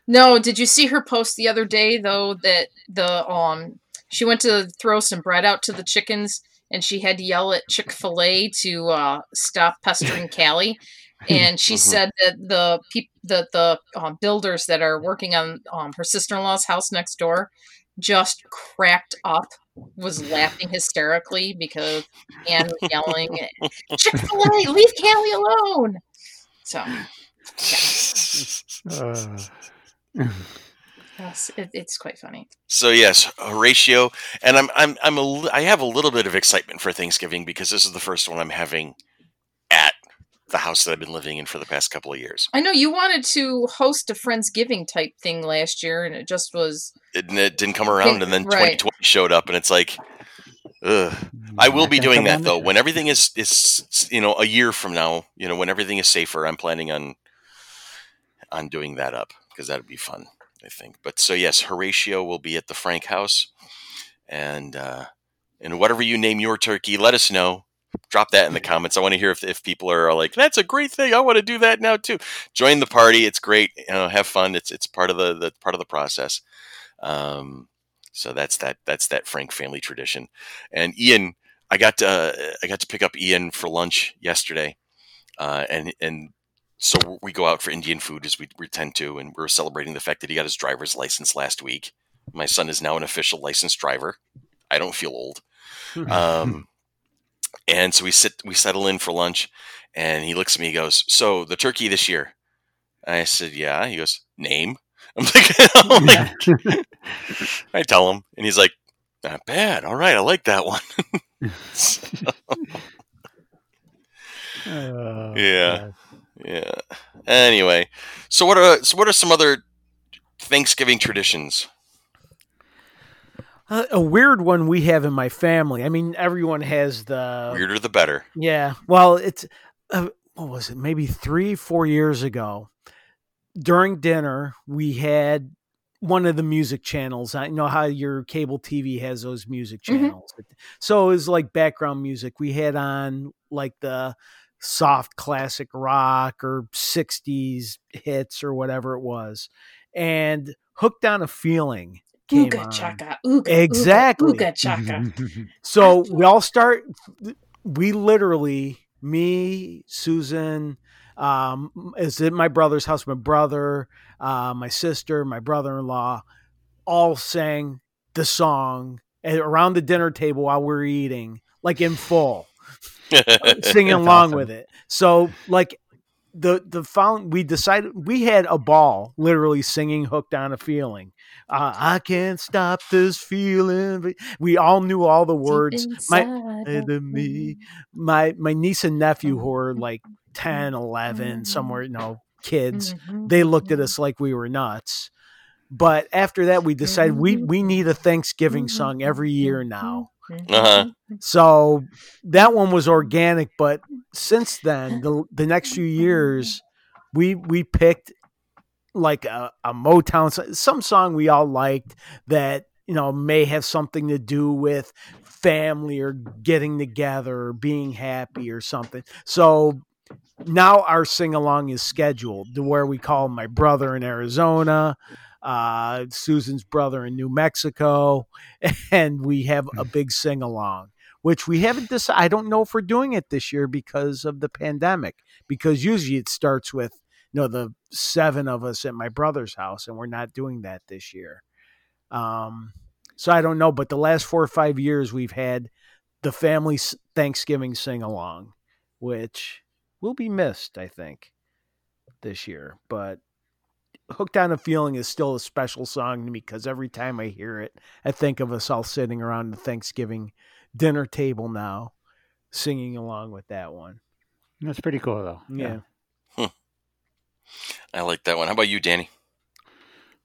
No, did you see her post the other day though that the um she went to throw some bread out to the chickens and she had to yell at Chick Fil A to uh, stop pestering Callie, and she Mhm. said that the peop- that the um, builders that are working on um, her sister in law's house next door just cracked up, was laughing hysterically because Anne was yelling, "Chick Fil A, leave Callie alone!" So Uh, yes, it, it's quite funny. So yes, Horatio, and I'm I'm I'm a I have a little bit of excitement for Thanksgiving because this is the first one I'm having the house that I've been living in for the past couple of years. I know you wanted to host a Friendsgiving type thing last year, and it just was. It, it didn't come around, and then Right. 2020 showed up, and it's like, ugh. I will be doing that though. When everything is is you know a year from now, you know when everything is safer, I'm planning on on doing that up because that'd be fun, I think. But so yes, Horatio will be at the Frank House, and uh, and whatever you name your turkey, let us know. Drop that in the comments. I want to hear if, if people are like, "That's a great thing. I want to do that now too." Join the party. It's great. You know, have fun. It's it's part of the, the part of the process. Um, so that's that that's that Frank family tradition. And Ian, I got to, uh, I got to pick up Ian for lunch yesterday, uh, and and so we go out for Indian food as we, we tend to, and we're celebrating the fact that he got his driver's license last week. My son is now an official licensed driver. I don't feel old. Um, and so we sit, we settle in for lunch, and he looks at me, he goes, "So the turkey this year?" I said, "Yeah." He goes, "Name." I'm like, I'm like, I tell him, and he's like, "Not bad. All right, I like that one." Uh, Yeah. yeah. Anyway, so what are so what are some other Thanksgiving traditions? Uh, a weird one we have in my family. I mean, everyone has the Weirder the better. Yeah. Well, it's uh, what was it? Maybe three, four years ago. During dinner, we had one of the music channels. I know how your cable TV has those music Mhm. channels. So it was like background music. We had on like the soft classic rock or 60s hits or whatever it was. And Hooked on a Feeling came Ooga on. chaka, ooga, Exactly. Ooga, ooga chaka. So we all start. We literally, me, Susan, um, is at my brother's house. My brother, uh, my sister, my brother-in-law, all sang the song around the dinner table while we are eating, like in full, singing That's along awesome. with it. So, like the the found we decided we had a ball literally singing hooked on a feeling. Uh, i can't stop this feeling we all knew all the words. My Inside uh, me my my niece and nephew who are like 10 11 mm-hmm. somewhere you know kids Mhm. they looked at mm-hmm. us like we were nuts. But after that we decided we mm-hmm. we need a thanksgiving song every year now Uh-huh. so that one was organic, but since then, the the next few years, we we picked like a, a Motown, some song we all liked that you know may have something to do with family or getting together or being happy or something. So now our sing along is scheduled to where we call my brother in Arizona, uh, Susan's brother in New Mexico, and we have a big sing along. Which we haven't decided. I don't know if we're doing it this year because of the pandemic. Because usually it starts with you know the seven of us at my brother's house, and we're not doing that this year. Um, so I don't know, but the last four or five years we've had the family Thanksgiving sing along, which will be missed, I think, this year. But Hooked on a Feeling is still a special song to me because every time I hear it, I think of us all sitting around the Thanksgiving dinner table now, singing along with that one. That's pretty cool, though. Yeah. I like that one. How about you, Danny?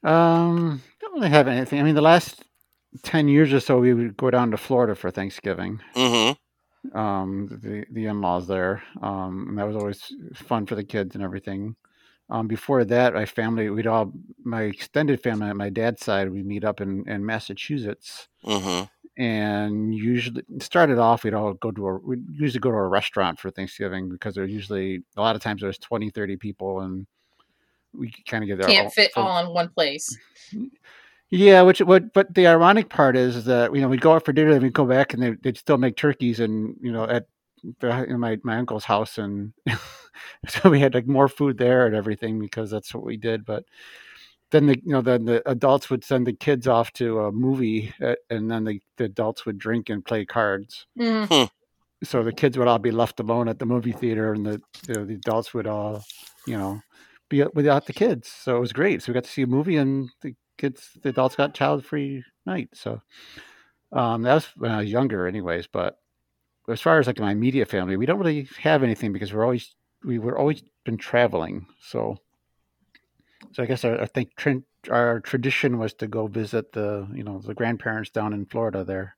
Um, don't really have anything. I mean, the last ten years or so, we would go down to Florida for Thanksgiving. Mm-hmm. Um, the the in laws there, um, and that was always fun for the kids and everything. Um, before that, my family, we'd all, my extended family on my dad's side, we meet up in, in Massachusetts. Mm-hmm. And usually, started off, we'd all go to a, we'd usually go to a restaurant for Thanksgiving because there's usually, a lot of times there's 20, 30 people and we kind of get there. Can't fit all in one place. Yeah, which what but the ironic part is that you know we'd go out for dinner and we'd go back and they, they'd still make turkeys and you know at the, in my my uncle's house and so we had like more food there and everything because that's what we did. But then the you know then the adults would send the kids off to a movie uh, and then the, the adults would drink and play cards. Mm. So the kids would all be left alone at the movie theater and the you know, the adults would all you know be without the kids. So it was great. So we got to see a movie and the kids the adults got child free night. So um, that was when I was younger, anyways. But as far as like my immediate family, we don't really have anything because we're always we were always been traveling. So, so I guess I, think our tradition was to go visit the you know the grandparents down in Florida there,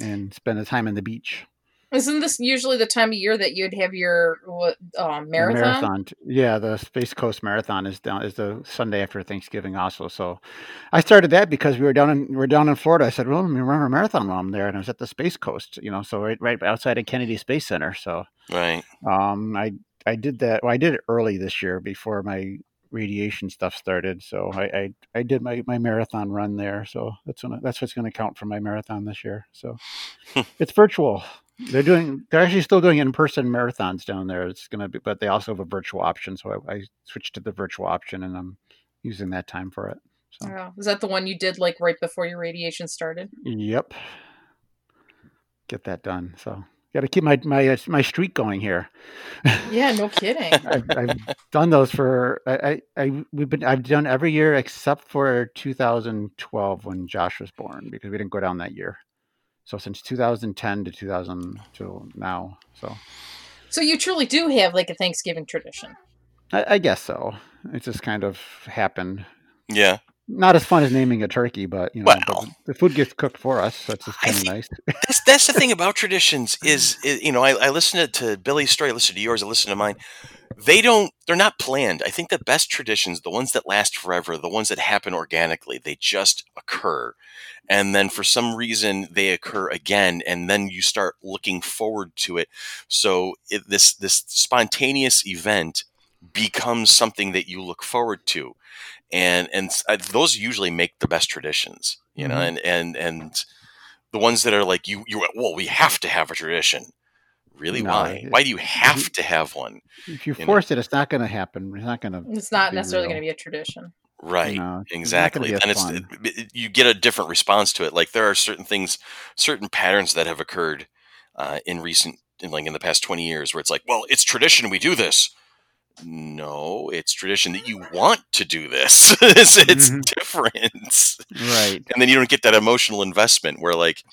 and spend the time on the beach. Isn't this usually the time of year that you'd have your what, um, The marathon? marathon, yeah, the Space Coast Marathon is down is the Sunday after Thanksgiving also. So, I started that because we were down in we were down in Florida. I said, well, let me run a marathon while I'm there, and I was at the Space Coast, you know, so right right outside of Kennedy Space Center. So, Right. Um, I I did that. Well, I did it early this year before my radiation stuff started. So I I, I did my, my marathon run there. So that's when that's what's going to count for my marathon this year. So it's virtual. They're doing. They're actually still doing in person marathons down there. It's going to be, but they also have a virtual option. So I, I switched to the virtual option, and I'm using that time for it. So Oh, is that the one you did like right before your radiation started? yep, get that done. So got to keep my my uh, my streak going here. Yeah, no kidding. I've, I've done those for I, I I we've been I've done every year except for 2012 when Josh was born because we didn't go down that year. So since 2010 to 2000 to now, so So you truly do have like a Thanksgiving tradition. I, I guess so. It just kind of happened. Yeah. Not as fun as naming a turkey, but you know, Well. the food gets cooked for us. So it's just kind of nice. That's that's the thing about traditions is, is you know I, I listened to Billy's story, I listened to yours, I listened to mine. They don't they're not planned. I think the best traditions, the ones that last forever, the ones that happen organically, they just occur. And then for some reason they occur again and then you start looking forward to it. So it, this this spontaneous event becomes something that you look forward to. And and uh, those usually make the best traditions, you know, Mhm. and and and the ones that are like you you well we have to have a tradition really No, why it- why do you have to have one If you you know. force it, it's not going to happen. It's not going to. It's not necessarily going to be a tradition. right You know, exactly It's and it's gonna be as fun. it- you get a different response to it like there are certain things certain patterns that have occurred uh, in recent in like in the past 20 years where it's like well it's tradition we do this no it's tradition that you want to do this it's, it's Mhm. different right. and then you don't get that emotional investment where like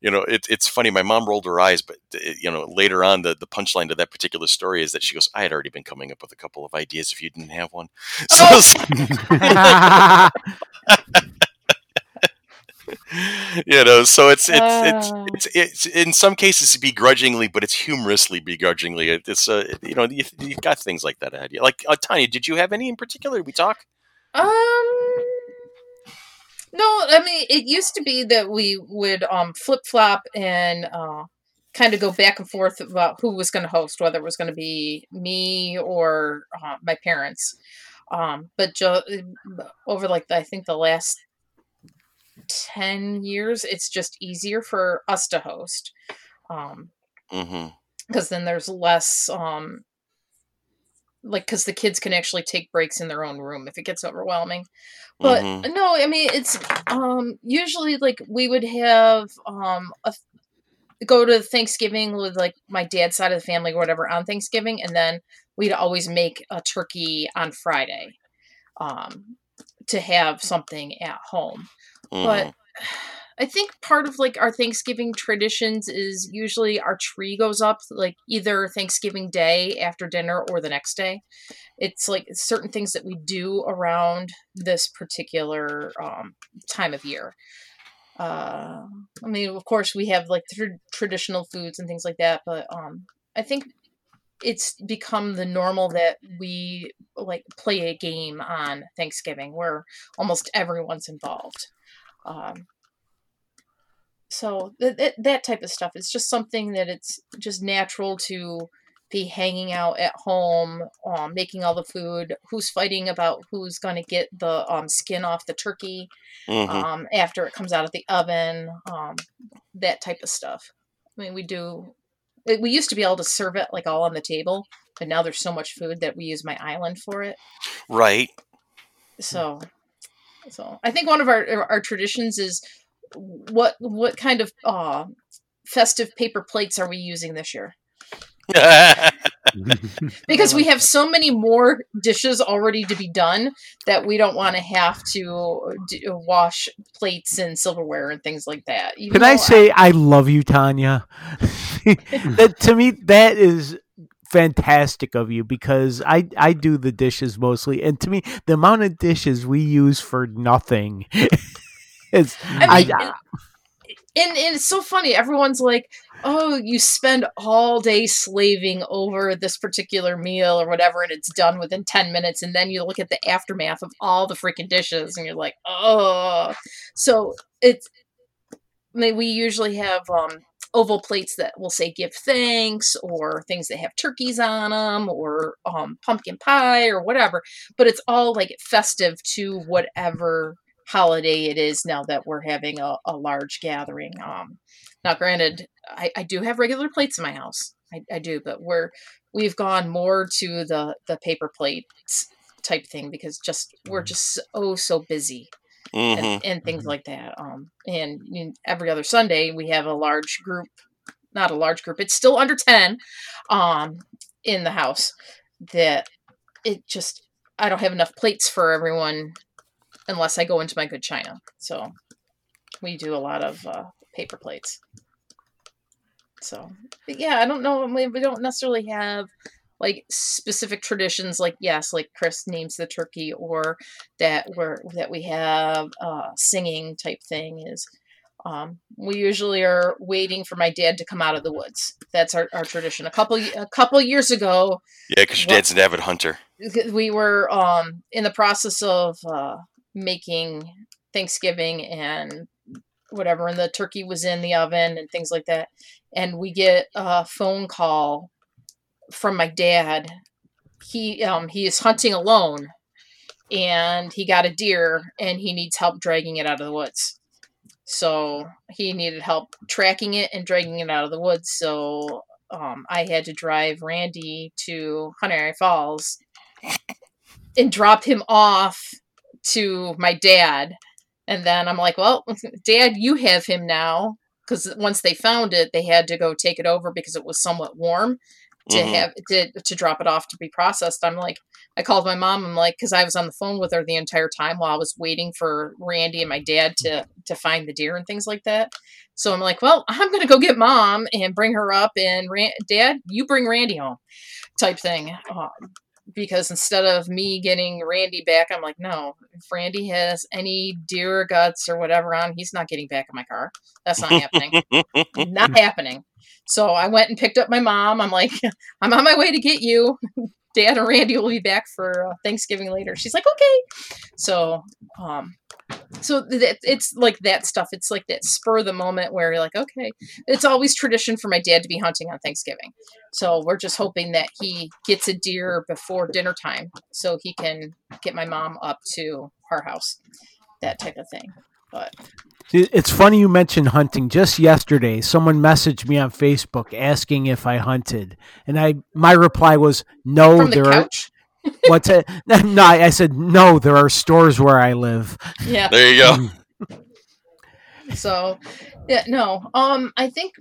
you know it, it's funny my mom rolled her eyes but uh, you know later on the, the punchline to that particular story is that she goes i had already been coming up with a couple of ideas if you didn't have one so Oh. you know so it's it's it's, Oh. it's it's in some cases begrudgingly but it's humorously begrudgingly It- it's uh, you know you, you've got things like that ahead of you like uh, tanya did you have any in particular Did we talk Um, no, I mean it used to be that we would um flip flop and uh kind of go back and forth about who was going to host, whether it was going to be me or uh, my parents. Um, but jo- over like the, I think the last ten years, it's just easier for us to host. Um, mm-hmm because then there's less um like because the kids can actually take breaks in their own room if it gets overwhelming but Mhm. no i mean it's um usually like we would have um a go to thanksgiving with like my dad's side of the family or whatever on thanksgiving and then we'd always make a turkey on friday um to have something at home but mhm. I think part of like our Thanksgiving traditions is usually our tree goes up like either Thanksgiving Day after dinner or the next day. It's like certain things that we do around this particular um, time of year. uh, I mean, of course, we have like tr- traditional foods and things like that, but um, I think it's become the normal that we like play a game on Thanksgiving where almost everyone's involved. Um, so th- th- that type of stuff is just something that it's just natural to be hanging out at home, um, making all the food. Who's fighting about who's going to get the um, skin off the turkey Mhm. um, after it comes out of the oven? Um, that type of stuff. I mean, we do. We used to be able to serve it like all on the table, but now there's so much food that we use my island for it. right. So, so I think one of our our traditions is what what kind of uh, festive paper plates are we using this year? because we have so many more dishes already to be done that we don't want to have to d- wash plates and silverware and things like that. Even Can I though say I love you, Tanya? that to me, that is fantastic of you because I I do the dishes mostly, and to me, the amount of dishes we use for nothing is I I, mean, and, and, and it's so funny. Everyone's like, "Oh, you spend all day slaving over this particular meal or whatever, and it's done within ten minutes." And then you look at the aftermath of all the freaking dishes, and you're like, "Oh." So it's. I mean, we usually have um, oval plates that will say "Give thanks" or things that have turkeys on them or um, pumpkin pie or whatever. But it's all like festive to whatever holiday it is now that we're having a, a large gathering. Um, now, granted, I, I do have regular plates in my house. I, I do, but we're we've gone more to the the paper plates type thing because just we're just so so busy Mhm. and, and things like that. Um, and you know, every other Sunday we have a large group, not a large group. It's still under ten, um, in the house. That it just I don't have enough plates for everyone unless I go into my good china. So we do a lot of uh, paper plates. So but yeah, I don't know. We, we don't necessarily have like specific traditions like yes like chris names the turkey or that we're that we have uh singing type thing is um we usually are waiting for my dad to come out of the woods. That's our, our tradition. A couple a couple years ago Yeah, because your dad's an avid hunter. we were um in the process of uh making thanksgiving and whatever and the turkey was in the oven and things like that. And we get a phone call from my dad he um he is hunting alone and he got a deer and he needs help dragging it out of the woods so he needed help tracking it and dragging it out of the woods so um, i had to drive randy to Honeoye Falls and drop him off to my dad. And then I'm like, well, dad, you have him now. Because once they found it, they had to go take it over because it was somewhat warm to Mhm. have to, to drop it off to be processed. I'm like, I called my mom. I'm like, because I was on the phone with her the entire time while I was waiting for Randy and my dad to to find the deer and things like that. So I'm like, well, I'm gonna go get mom and bring her up, and Ran- dad, you bring Randy home, type thing. Um, because instead of me getting Randy back, I'm like, no, if Randy has any deer guts or whatever on, he's not getting back in my car. That's not happening. not happening. So I went and picked up my mom. I'm like, I'm on my way to get you. Dad and Randy will be back for uh, Thanksgiving later. She's like, okay. So, um, so it's like that stuff. It's like that spur of the moment where you're like, okay. It's always tradition for my dad to be hunting on Thanksgiving. So we're just hoping that he gets a deer before dinner time so he can get my mom up to her house. That type of thing. But It's funny you mentioned hunting. Just yesterday, someone messaged me on Facebook asking if I hunted, and I my reply was no. from the there are what's it? No, I I said no. There are stores where I live. Yeah. There you go. So, yeah, no. Um, I think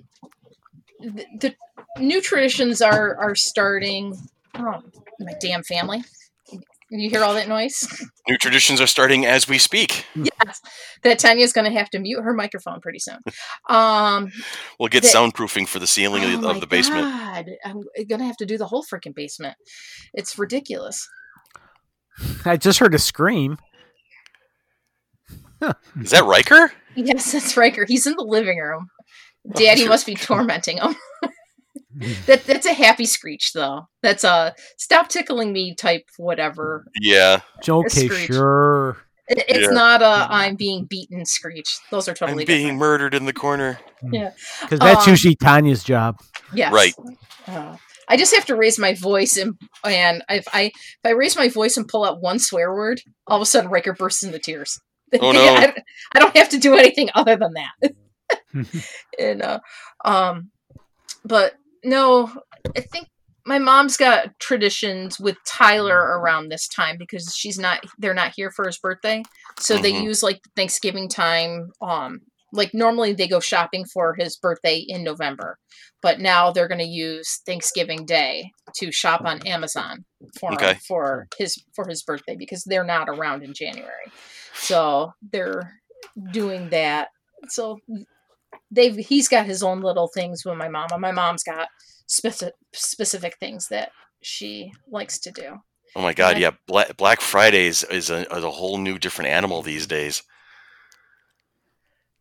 the, the new traditions are are starting. Oh, my damn family! You hear all that noise? New traditions are starting as we speak. yes, that Tanya's going to have to mute her microphone pretty soon. Um, We'll get The- soundproofing for the ceiling oh of, my the basement. God, I'm going to have to do the whole freaking basement. It's ridiculous. I just heard a scream. Is that Riker? Yes, that's Riker. He's in the living room. Daddy must be tormenting him. that that's a happy screech though. That's a stop tickling me type whatever. Yeah. Okay, sure. It, it's Yeah. not a I'm being beaten screech. Those are I'm totally being different. murdered in the corner. Yeah. Because that's Um, usually Tanya's job. Yes. Right. Uh, I just have to raise my voice and and if I if I raise my voice and pull out one swear word, all of a sudden Riker bursts into tears. Oh, no. I, I don't have to do anything other than that. and uh, um, but no, I think my mom's got traditions with Tyler around this time because she's not they're not here for his birthday. So they Mhm. use like Thanksgiving time um like normally they go shopping for his birthday in November, but now they're going to use Thanksgiving Day to shop on Amazon for Okay. for his for his birthday because they're not around in January. So they're doing that. So they've he's got his own little things with my mom, and my mom's got specific specific things that she likes to do. Oh my God. Yeah. Yeah. Black, Black Fridays is a, is a whole new different animal these days.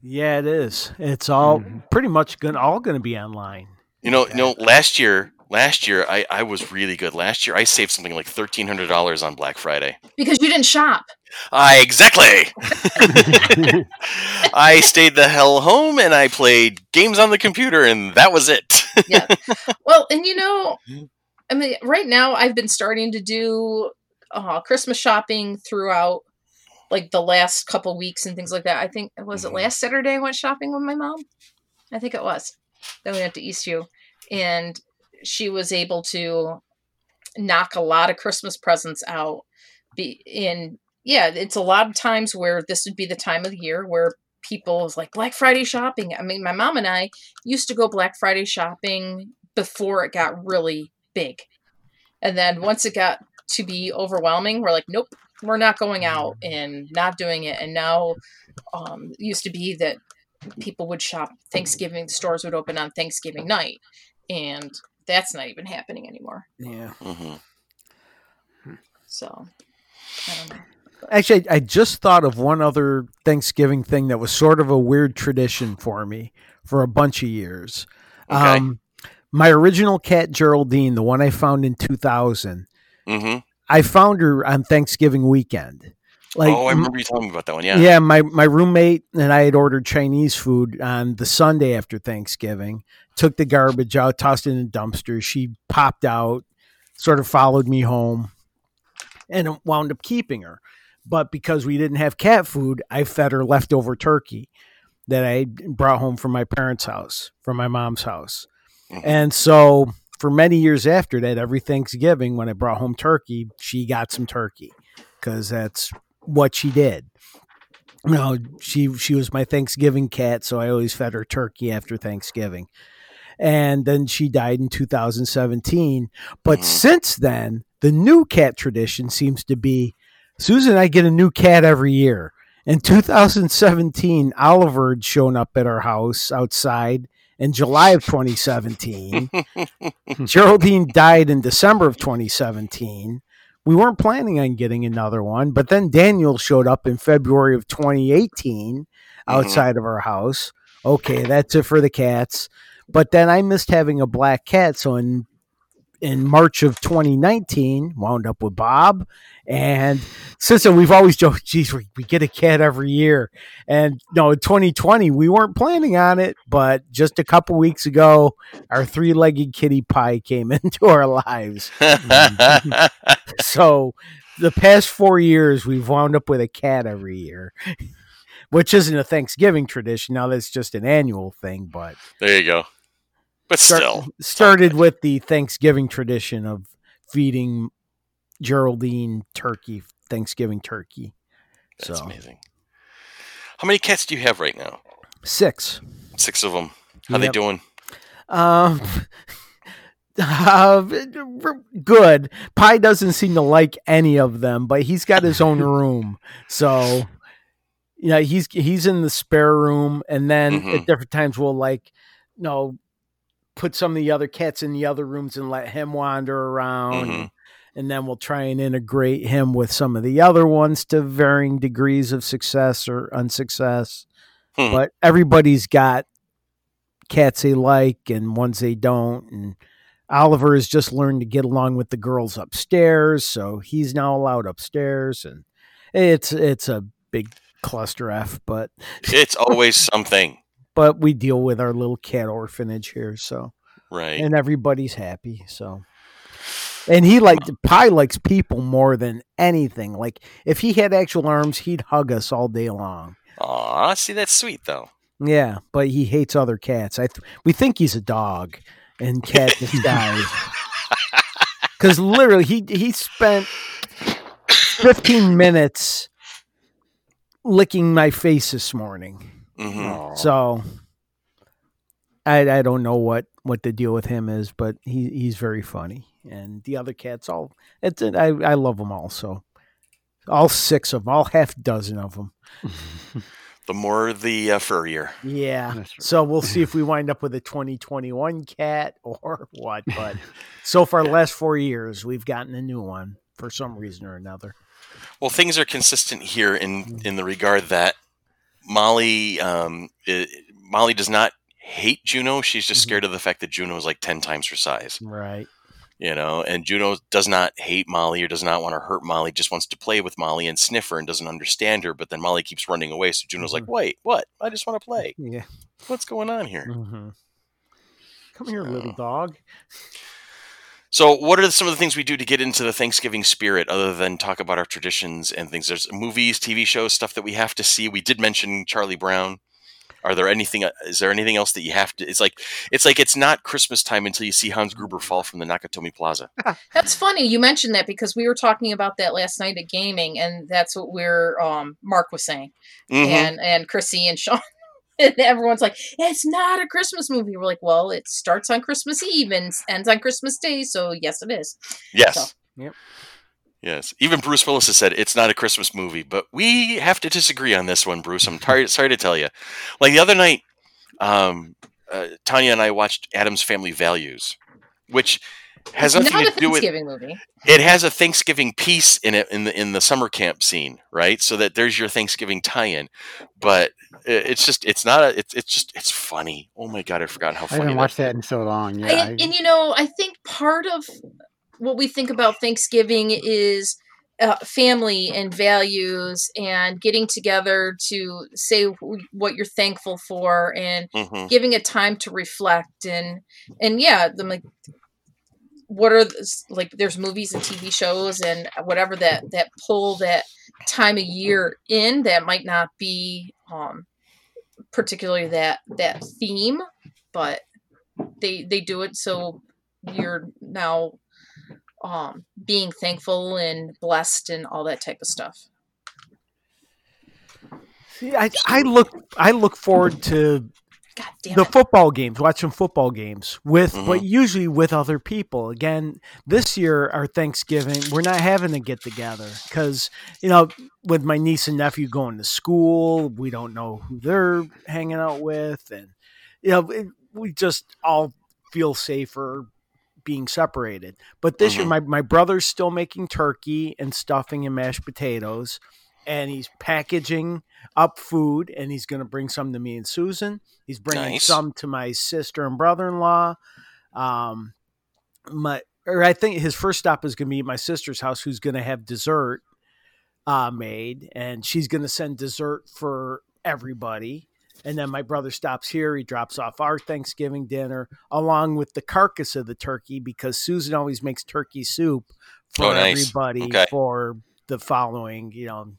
Yeah, it is. It's all Mhm. pretty much gonna all gonna be online. You know, you know, last year, last year I, I was really good. Last year I saved something like thirteen hundred dollars on Black Friday. Because you didn't shop. I exactly. I stayed the hell home and I played games on the computer, and that was it. Yeah. well, and you know, I mean, right now I've been starting to do uh, Christmas shopping throughout like the last couple weeks and things like that. I think was it Mhm. last Saturday I went shopping with my mom. I think it was. Then we went to Eastview, and she was able to knock a lot of Christmas presents out. Be in yeah, it's a lot of times where this would be the time of the year where people is like Black Friday shopping. I mean, my mom and I used to go Black Friday shopping before it got really big. And then once it got to be overwhelming, we're like, nope, we're not going out and not doing it. And now um, it used to be that people would shop Thanksgiving, stores would open on Thanksgiving night. And that's not even happening anymore. Yeah. hmm So I don't know. Actually, I just thought of one other Thanksgiving thing that was sort of a weird tradition for me for a bunch of years. Okay. Um, my original cat Geraldine, the one I found in 2000, hmm I found her on Thanksgiving weekend. Like, oh, I remember you telling me about that one. Yeah. yeah, my my roommate and I had ordered Chinese food on the Sunday after Thanksgiving. Took the garbage out, tossed it in a dumpster. She popped out, sort of followed me home, and wound up keeping her. But because we didn't have cat food, I fed her leftover turkey that I brought home from my parents' house, from my mom's house. Mhm. And so for many years after that, every Thanksgiving when I brought home turkey, she got some turkey because that's what she did. You know, she she was my Thanksgiving cat, so I always fed her turkey after Thanksgiving. And then she died in 2017. But Mhm. since then, the new cat tradition seems to be Susan and I get a new cat every year. In 2017, Oliver had shown up at our house outside in July of 2017. Geraldine died in December of 2017. We weren't planning on getting another one, but then Daniel showed up in February of 2018 mm-hmm. outside of our house. Okay, that's it for the cats. But then I missed having a black cat, so in in March of 2019, wound up with Bob. And since then, we've always joked, geez, we, we get a cat every year. And no, in 2020, we weren't planning on it, but just a couple weeks ago, our three legged kitty pie came into our lives. So the past four years, we've wound up with a cat every year, which isn't a Thanksgiving tradition. Now that's just an annual thing, but there you go. But start- still, started with the Thanksgiving tradition of feeding Geraldine turkey, Thanksgiving turkey. that's so amazing. How many cats do you have right now? six. Six of them. How they doing? Um, uh, good. Pie doesn't seem to like any of them, but he's got his own room, so yeah, he's he's in the spare room, and then Mhm. at different times we'll like, you know, put some of the other cats in the other rooms and let him wander around. Mhm. And then we'll try and integrate him with some of the other ones to varying degrees of success or unsuccess. Hmm. but everybody's got cats they like and ones they don't. And Oliver has just learned to get along with the girls upstairs, so he's now allowed upstairs, and it's it's a big cluster f. But It's always something, but we deal with our little cat orphanage here, so right? and everybody's happy. So, and he like Pie likes people more than anything. Like if he had actual arms, he'd hug us all day long. Aw, see that's sweet though. Yeah, but he hates other cats. I th- we think he's a dog in cat disguise. Because literally, he he spent fifteen minutes licking my face this morning. Hmm So I I don't know what what the deal with him is, but he he's very funny, and the other cats all it's I I love them all. So all six of them, all half dozen of them. The more the uh, furrier. Yeah. Right. So we'll see if we wind up with a 2021 cat or what. But so far, the last four years, we've gotten a new one for some reason or another. Well, things are consistent here in in the regard that Molly um, i Molly does not hate Juno. She's just Mhm. scared of the fact that Juno is like ten times her size. Right. You know, and Juno does not hate Molly or does not want to hurt Molly. Just wants to play with Molly and sniff her and doesn't understand her. But then Molly keeps running away. So Juno's like, "Wait, what? I just want to play. Yeah. What's going on here?" hmm Come here, little dog. So, what are some of the things we do to get into the Thanksgiving spirit other than talk about our traditions and things? There's movies, TV shows, stuff that we have to see. We did mention Charlie Brown. Are there anything? uh, Is there anything else that you have to? It's like it's like it's not Christmas time until you see Hans Gruber fall from the Nakatomi Plaza. That's funny you mentioned that because we were talking about that last night at gaming, and that's what we're um Mark was saying, Mhm. and and Chrissy and Sean. And everyone's like, it's not a Christmas movie. We're like, well, it starts on Christmas Eve and ends on Christmas Day, so yes, it is. Yes. So- Yep. Yes. Even Bruce Willis has said it's not a Christmas movie, but we have to disagree on this one, Bruce. I'm tar- sorry to tell you. Like the other night, um, uh, Tanya and I watched Addams Family Values, which has nothing not a to do with movie. it has a Thanksgiving piece in it in the in the summer camp scene, right? So that there's your Thanksgiving tie-in, but it's just it's not a it's it's just it's funny. Oh my god, I forgot how I haven't watched that in so long. Yeah, and, I- and you know, I think part of what we think about Thanksgiving is uh, family and values and getting together to say wh- what you're thankful for and Mhm. giving a time to reflect and and yeah, the like what are the, like there's movies and TV shows and whatever that that pull that time of year in that might not be um particularly that that theme but they they do it so you're now um being thankful and blessed and all that type of stuff. See, I, I look I look forward to the it football games, watching football games with, Mhm. but usually with other people. Again, this year our Thanksgiving, we're not having to get together because you know, with my niece and nephew going to school, we don't know who they're hanging out with, and you know, it, we just all feel safer being separated. But this year, Mhm. my my brother's still making turkey and stuffing and mashed potatoes. And he's packaging up food, and he's going to bring some to me and Susan. He's bringing Nice. some to my sister and brother-in-law. Um, my or I think his first stop is going to be at my sister's house, who's going to have dessert uh, made, and she's going to send dessert for everybody. And then my brother stops here. He drops off our Thanksgiving dinner along with the carcass of the turkey because Susan always makes turkey soup for Oh, nice. everybody Okay. for the following, you know,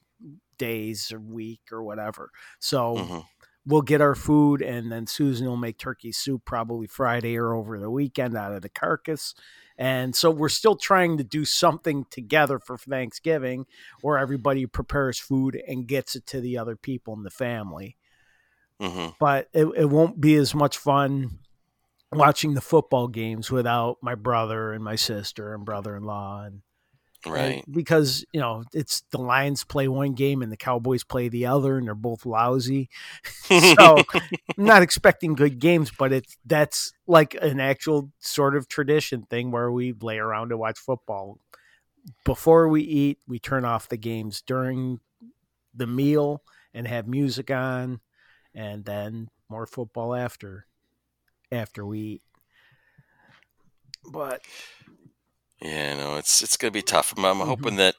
days or week or whatever. So Mhm. we'll get our food and then Susan will make turkey soup probably Friday or over the weekend out of the carcass. And so we're still trying to do something together for Thanksgiving where everybody prepares food and gets it to the other people in the family. Mhm. But it, it won't be as much fun watching the football games without my brother and my sister and brother-in-law and Right. and because you know it's the Lions play one game and the Cowboys play the other, and they're both lousy. So I'm not expecting good games, but it's that's like an actual sort of tradition thing where we lay around to watch football. Before we eat, we turn off the games during the meal and have music on, and then more football after after we eat. But Yeah, no, it's it's gonna be tough. I'm, I'm Mhm. hoping that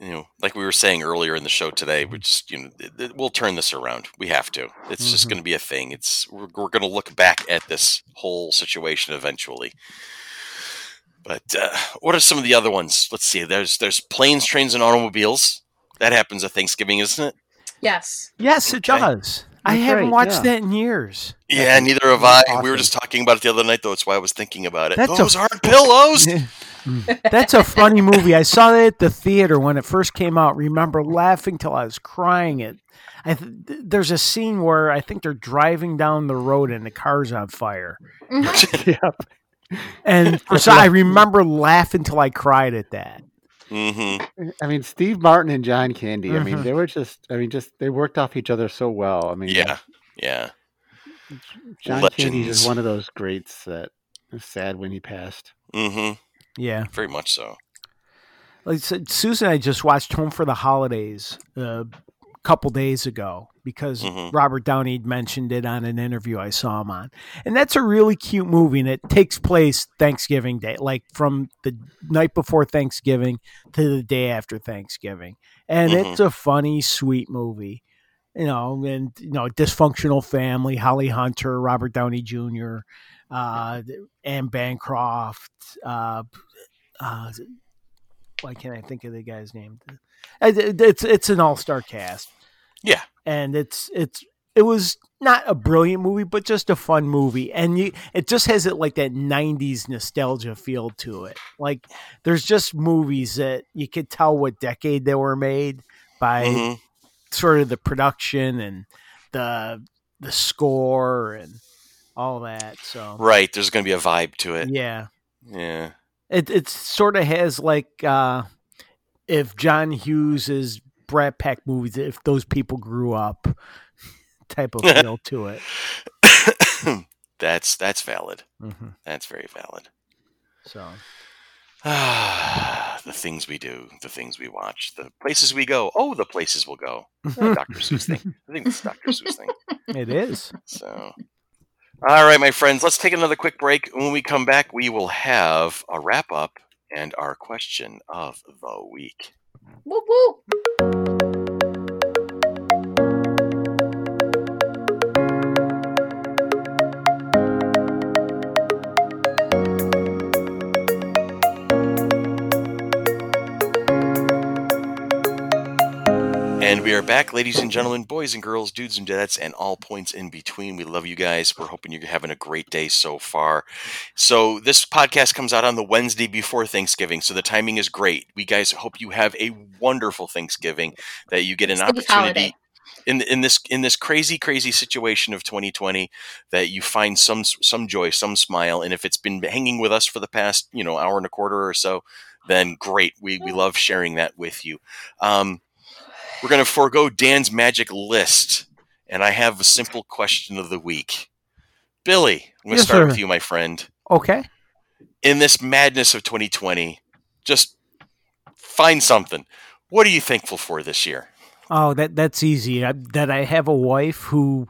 you know, like we were saying earlier in the show today, we just you know th- th- we'll turn this around. We have to. It's just Mhm. gonna be a thing. It's we're, we're gonna look back at this whole situation eventually. But uh, what are some of the other ones? Let's see. There's there's planes, trains, and automobiles. That happens at Thanksgiving, isn't it? Yes. yes, it Okay. does. I haven't right, watched yeah. that in years. Yeah, neither have I. That's We were just talking about it the other night, though. That's why I was thinking about it. That's a- Those aren't pillows. That's a funny movie. I saw that at the theater when it first came out. Remember laughing till I was crying. It. I th- there's a scene where I think they're driving down the road and the car's on fire, Mhm. Yep. and for so I remember laughing till I cried at that. Hmm I mean, Steve Martin and John Candy. I mean, Mhm. they were just. I mean, just they worked off each other so well. I mean, Yeah, yeah. John Candy is one of those greats that is sad when he passed. Mm-hmm. Yeah, Very much so. like I said, Susan, and I just watched Home for the Holidays a couple days ago because Mhm. Robert Downey mentioned it on an interview I saw him on, and that's a really cute movie, and it takes place Thanksgiving Day, like from the night before Thanksgiving to the day after Thanksgiving, and Mhm. it's a funny, sweet movie. You know, and you know, dysfunctional family, Holly Hunter, Robert Downey Jr., uh, Anne Bancroft, uh, uh, why can't I think of the guy's name? It- it- It's it's an all star cast. Yeah. and it's it's it was not a brilliant movie, but just a fun movie, and you it just has it like that '90s nostalgia feel to it. Like there's just movies that you could tell what decade they were made by Mhm. sort of the production and the the score and all that. So Right. There's going to be a vibe to it. yeah. Yeah. It it sort of has like uh, if John Hughes is Brat Pack movies, if those people grew up, type of feel to it. that's that's valid. hmm That's very valid. So Ah, the things we do, the things we watch, the places we go. Oh, the places we'll go. Uh, Dr. Seuss thing. I think it's Dr. Seuss thing. it is. So, all right, my friends, let's take another quick break. When we come back, we will have a wrap up and our question of the week. And we are back, ladies and gentlemen, boys and girls, dudes and dudettes, and all points in between. We love you guys. We're hoping you're having a great day so far. So, this podcast comes out on the Wednesday before Thanksgiving, so the timing is great. We guys hope you have a wonderful Thanksgiving, that you get an opportunity holiday. in in this in this crazy crazy situation of 2020 that you find some some joy, some smile, and if it's been hanging with us for the past you know hour and a quarter or so, then great. We we love sharing that with you. Um, we're going to forego Dan's magic list, and I have a simple question of the week. Billy, I'm going to Yes, start sir. with you, my friend. Okay. In this madness of 2020, just find something. What are you thankful for this year? Oh, that that's easy. I, that I have a wife who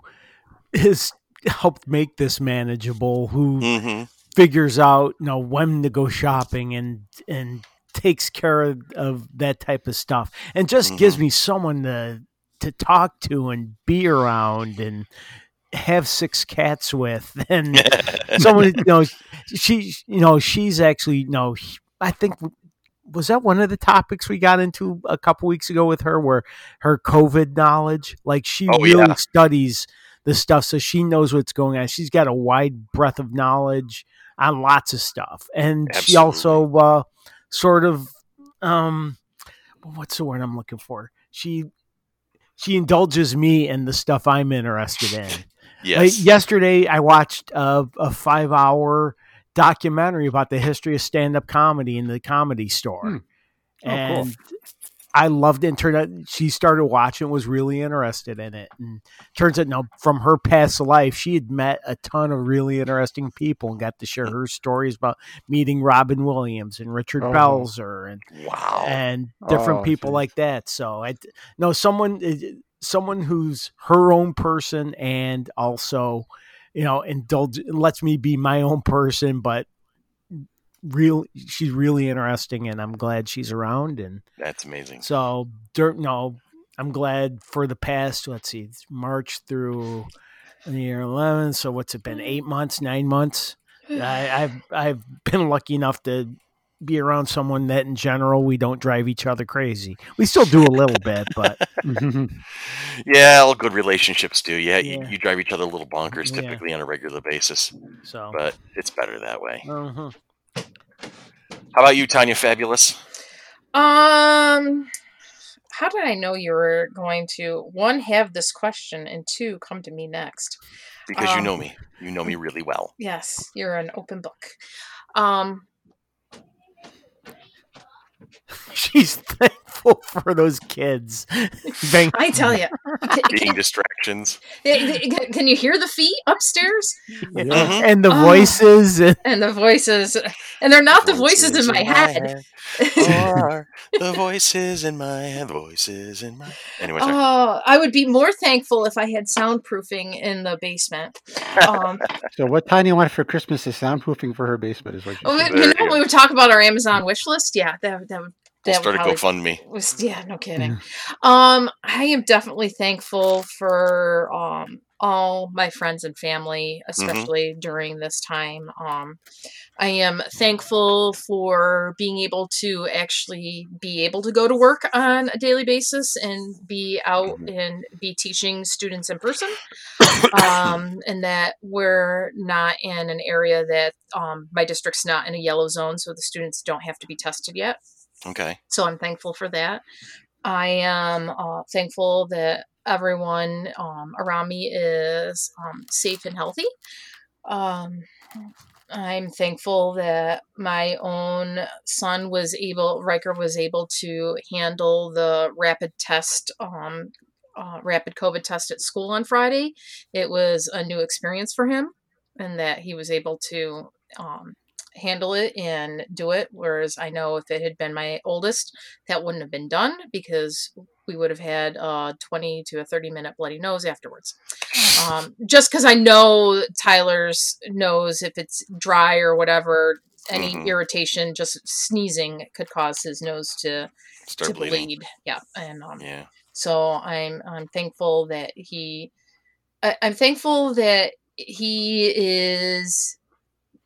has helped make this manageable. Who hmm figures out you know when to go shopping and and takes care of, of that type of stuff and just gives me someone to to talk to and be around and have six cats with and someone you know she you know she's actually you know i think was that one of the topics we got into a couple weeks ago with her where her covid knowledge? Like she Oh, really yeah. studies the stuff so she knows what's going on. She's got a wide breadth of knowledge on lots of stuff. And she also uh sort of um what's the word i'm looking for she she indulges me in the stuff i'm interested in Yes. like yesterday, I watched a, a five hour documentary about the history of stand up comedy in the comedy store. Hmm. Oh, cool. I loved it. And turned out she started watching, was really interested in it. And turns out, no, from her past life, she had met a ton of really interesting people and got to share mm. her stories about meeting Robin Williams and Richard Oh. Belzer and wow. and different Oh, people geez. like that. So I no someone eh, eh, someone who's her own person and also, you know, indulge lets me be my own person, but real she's really interesting and I'm glad she's around and That's amazing. so dirt no, I'm glad for the past let's see, March through the year eleven. So what's it been? Eight months, nine months? I, I've I've been lucky enough to be around someone that in general we don't drive each other crazy. We still do a little bit, but Yeah, all good relationships do. Yeah, You, Yeah. you drive each other a little bonkers Yeah. typically on a regular basis, so but it's better that way. uh-huh. How about you, Tanya Fabulous? Um, how did I know you were going to one have this question and two come to me next? Because you Um, know me. You know me really well. Yes, you're an open book. Um, she's thankful for those kids. Bang. I tell you, Being distractions. can you hear the feet upstairs Mhm. and the Oh. voices and and the voices? And they're not the voices in my head. Are the voices in my head. Voices in my. Anyway, sorry. Oh, I would be more thankful if I had soundproofing in the basement. Um, So what Tanya wanted for Christmas is soundproofing for her basement, is what she oh, you know, when we would talk about our Amazon wish list. Yeah, that that would we'll that start a probably GoFundMe. was yeah no kidding. Um i am definitely thankful for um all my friends and family especially during this time. Um i am thankful for being able to actually be able to go to work on a daily basis and be out and be teaching students in person. Um and that we're not in an area that um my district's not in a yellow zone so the students don't have to be tested yet Okay. so I'm thankful for that. I am uh, thankful that everyone um, around me is um, safe and healthy. Um, I'm thankful that my own son was able, Riker was able to handle the rapid test, um, uh, rapid COVID test at school on Friday. It was a new experience for him, and that he was able to um, handle it and do it. Whereas I know if it had been my oldest, that wouldn't have been done because we would have had a 20 to a 30 minute bloody nose afterwards. Um, just because I know Tyler's nose, if it's dry or whatever, any Mhm. irritation, just sneezing could cause his nose to, Start to bleeding. bleed. Yeah. And um, Yeah. so I'm I'm thankful that he I, I'm thankful that he is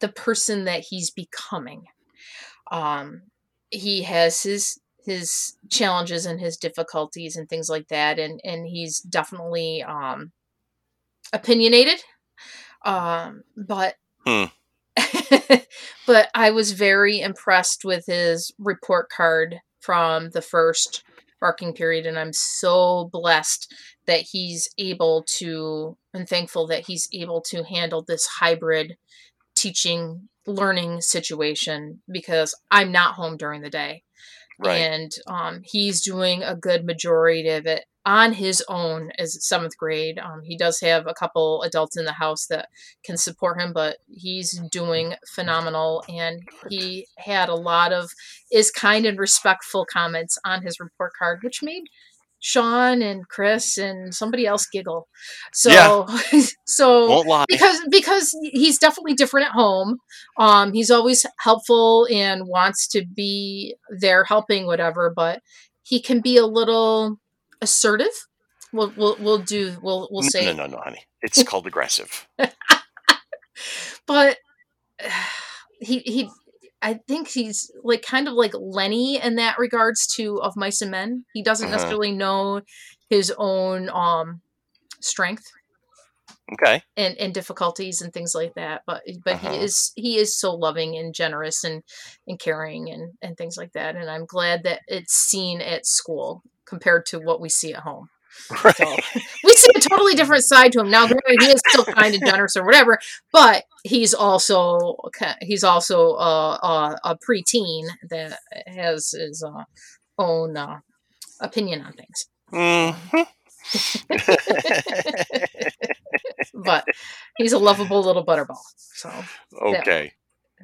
the person that he's becoming. Um he has his his challenges and his difficulties and things like that and and he's definitely um opinionated. Um but Hmm. but I was very impressed with his report card from the first barking period and I'm so blessed that he's able to and thankful that he's able to handle this hybrid teaching learning situation because I'm not home during the day Right. and um, he's doing a good majority of it on his own as seventh grade. Um, he does have a couple adults in the house that can support him, but he's doing phenomenal. And he had a lot of is kind and respectful comments on his report card, which made Sean and Chris and somebody else giggle. So, so Won't lie. because because he's definitely different at home um he's always helpful and wants to be there helping whatever but he can be a little assertive we'll we'll, we'll do we'll we'll No, say no, no, no, honey. It's called aggressive. but he he I think he's like kind of like Lenny in that regards to of mice and men. He doesn't Uh-huh. necessarily know his own um strength Okay. and, and difficulties and things like that but but Uh-huh. he is he is so loving and generous and and caring and and things like that and i'm glad that it's seen at school compared to what we see at home Right. so we see a totally different side to him now granted he is still kind and generous or whatever but he's also he's also a, a, a preteen that has his uh, own uh, opinion on things Mhm. but he's a lovable little butterball so okay.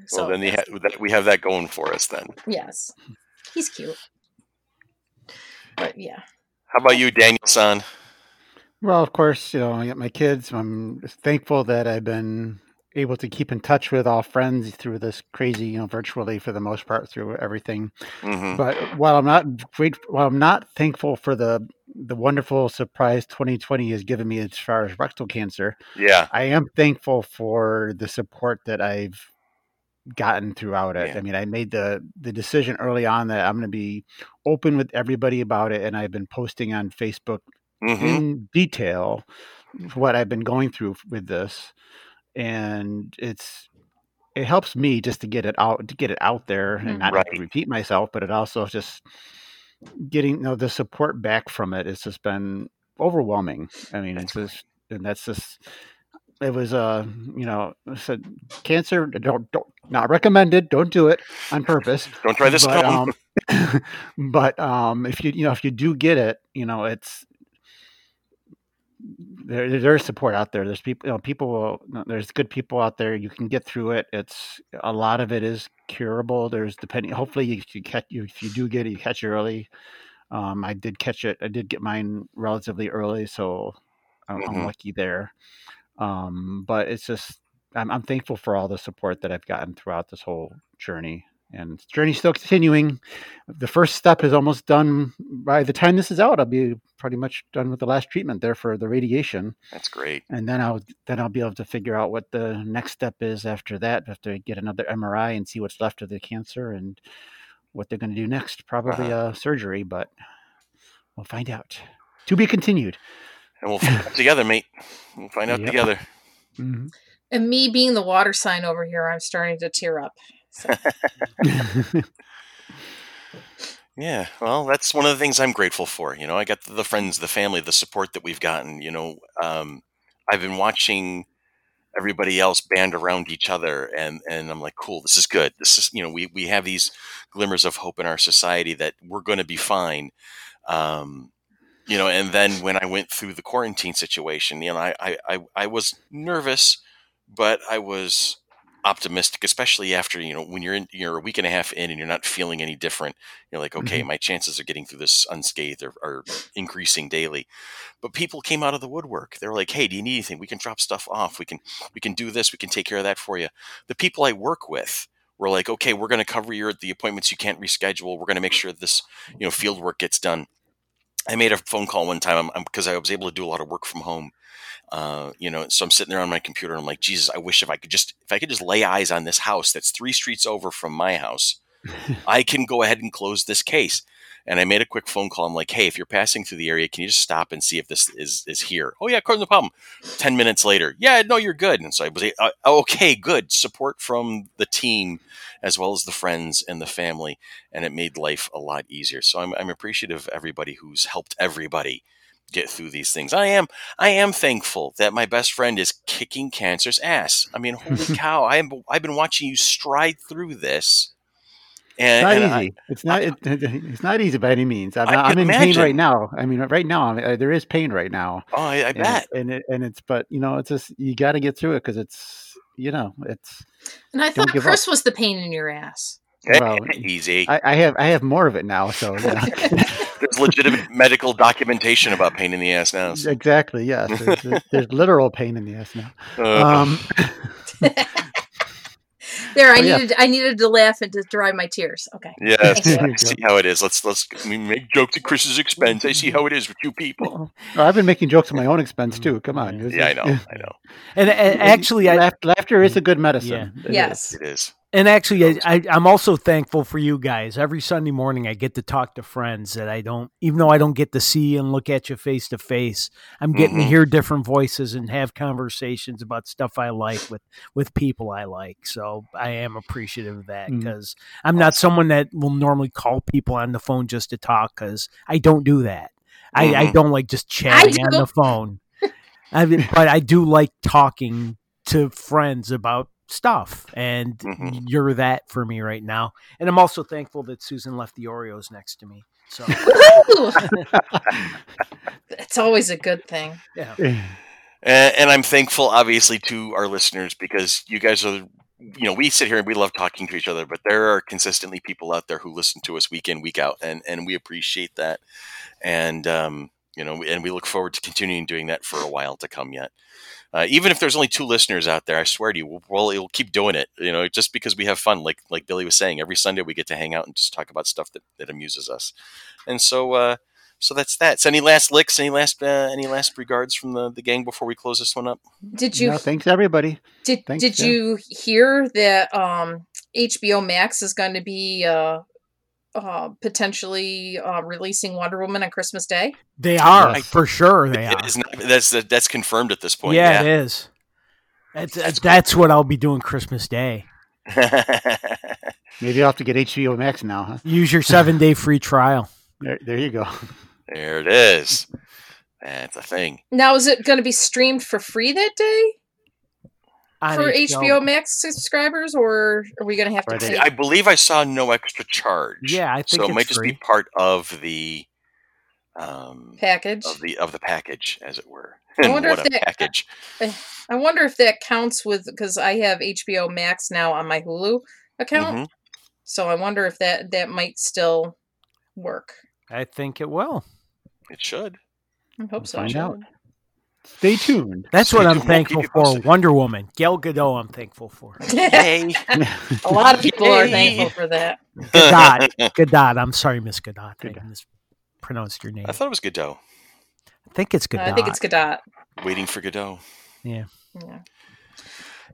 so well, then ha- we have that going for us then. Yes. He's cute. But yeah. How about you, Daniel San? Well, of course, you know, I got my kids. I'm thankful that I've been able to keep in touch with all friends through this crazy, you know, virtually for the most part through everything. hmm But while I'm not great, while I'm not thankful for the the wonderful surprise 2020 has given me as far as rectal cancer, Yeah. I am thankful for the support that I've gotten throughout it. Yeah. I mean, I made the the decision early on that I'm going to be open with everybody about it, and I've been posting on Facebook hmm in detail what I've been going through with this, and it's it helps me just to get it out to get it out there and not have to Right. repeat myself, but it also just getting you know the support back from it has just been overwhelming. I mean, it's just and that's just it was uh you know said cancer don't don't not recommended don't do it on purpose Don't try this but um but um if you you know if you do get it you know it's there, there's support out there. There's people, you know, people. Will, there's good people out there. You can get through it. It's a lot of it is curable. There's depending. Hopefully, you, you catch you if you do get it, you catch it early. Um, I did catch it. I did get mine relatively early, so I'm, Mhm. I'm lucky there. Um, but it's just I'm, I'm thankful for all the support that I've gotten throughout this whole journey. And the journey's still continuing. The first step is almost done. By the time this is out, I'll be pretty much done with the last treatment there for the radiation, That's great. and then I'll then I'll be able to figure out what the next step is after that. Have to get another MRI and see what's left of the cancer and what they're going to do next. Probably Uh-huh. uh, surgery, but we'll find out. To be continued. And we'll find out together, mate. We'll find out Yep. together. Mhm. And me being the water sign over here, I'm starting to tear up. So, Yeah, well, that's one of the things I'm grateful for. You know, I got the, the friends, the family, the support that we've gotten. You know, um, I've been watching everybody else band around each other, and and I'm like, cool, this is good. This is, you know, we we have these glimmers of hope in our society that we're going to be fine. Um, you know, and then when I went through the quarantine situation, you know, I I I, I was nervous, but I was optimistic, especially after you know when you're in you're a week and a half in and you're not feeling any different. You're like, okay, mm-hmm. my chances of getting through this unscathed are, are increasing daily. But people came out of the woodwork. They're like, hey, do you need anything? We can drop stuff off. We can we can do this. We can take care of that for you. The people I work with were like, okay, we're going to cover your the appointments you can't reschedule. We're going to make sure this you know field work gets done. I made a phone call one time because I was able to do a lot of work from home. Uh, you know, so I'm sitting there on my computer and I'm like, Jesus, I wish if I could just if I could just lay eyes on this house that's three streets over from my house, I can go ahead and close this case. And I made a quick phone call. I'm like, hey, if you're passing through the area, can you just stop and see if this is is here? Oh yeah, of course, no problem. Ten minutes later, yeah, no, you're good. And so I was uh, okay, good support from the team as well as the friends and the family, and it made life a lot easier. So I'm I'm appreciative of everybody who's helped everybody get through these things. I am I am thankful that my best friend is kicking cancer's ass. I mean, holy cow! I am I've been watching you stride through this. And, It's and not I- easy. it's not. It, it's not easy by any means. I'm, I I'm can in pain right now. I mean, right now uh, there is pain right now, oh, I, I and bet. and it, and it's but you know it's just you got to get through it because it's you know it's and I thought give Chris was the pain in your ass. well Easy. I, I have I have more of it now. So yeah, There's legitimate medical documentation about pain in the ass now. so, exactly. Yes, there's, there's, there's literal pain in the ass now. uh, Um, There, I Oh, yeah. needed I needed to laugh and to dry my tears. Okay. yes, Thank you. I see how it is. Let's let's we make jokes at Chris's expense. I see how it is with you people. well, I've been making jokes at my own expense mm. too. Come on. It's- Yeah, I know, I know. And, and actually, I laughter is mm. a good medicine. It is. Yes. It is. And actually, I, I, I'm also thankful for you guys. Every Sunday morning, I get to talk to friends that I don't, even though I don't get to see and look at you face to face. I'm getting to Mhm. hear different voices and have conversations about stuff I like with with people I like. So I am appreciative of that because I'm not someone that will normally call people on the phone just to talk because I don't do that. I, I Mhm. don't like just chatting on the phone. I mean, but I do like talking to friends about stuff, and Mhm. you're that for me right now. And I'm also thankful that Susan left the Oreos next to me. So it's always a good thing. yeah, And, and I'm thankful, obviously, to our listeners because you guys are, you know, we sit here and we love talking to each other, but there are consistently people out there who listen to us week in, week out, and and we appreciate that. And um, you know, and we look forward to continuing doing that for a while to come yet. Uh, even if there's only two listeners out there, I swear to you, we'll, we'll, we'll keep doing it. You know, just because we have fun. Like like Billy was saying, every Sunday we get to hang out and just talk about stuff that, that amuses us. And so, uh, so that's that. So, any last licks? Any last uh, any last regards from the, the gang before we close this one up? Did you No, thanks everybody. did thanks, did yeah. you hear that um, HBO Max is going to be uh, uh, potentially uh, releasing Wonder Woman on Christmas Day? They are Yes. for sure. They It are. is not, that's that's confirmed at this point. yeah, it is. That's That's that's, cool. what I'll be doing Christmas Day. Maybe I'll have to get HBO Max now, huh? Use your seven day free trial. There, there you go. there it is. That's a thing. Now, is it going to be streamed for free that day on for HBO Max subscribers, or are we going to have to pay? I believe I saw no extra charge. Yeah, I think so it it's might just be part of the um, package? of the of the package, as it were. I wonder what if a that- package! I wonder if that counts with because I have HBO Max now on my Hulu account, Mhm. so I wonder if that that might still work. I think it will. It should. I hope so. Find out. Stay tuned. That's what We'll I'm thankful for. posted. Wonder Woman, Gal Gadot. I'm thankful for. Yay! A lot of people are thankful for that. Gadot. Gadot. I'm sorry, Miss Gadot. I Gadot. mispronounced your name. I thought it was Godot. I think it's Gadot. I think it's Gadot. Waiting for Godot. Yeah.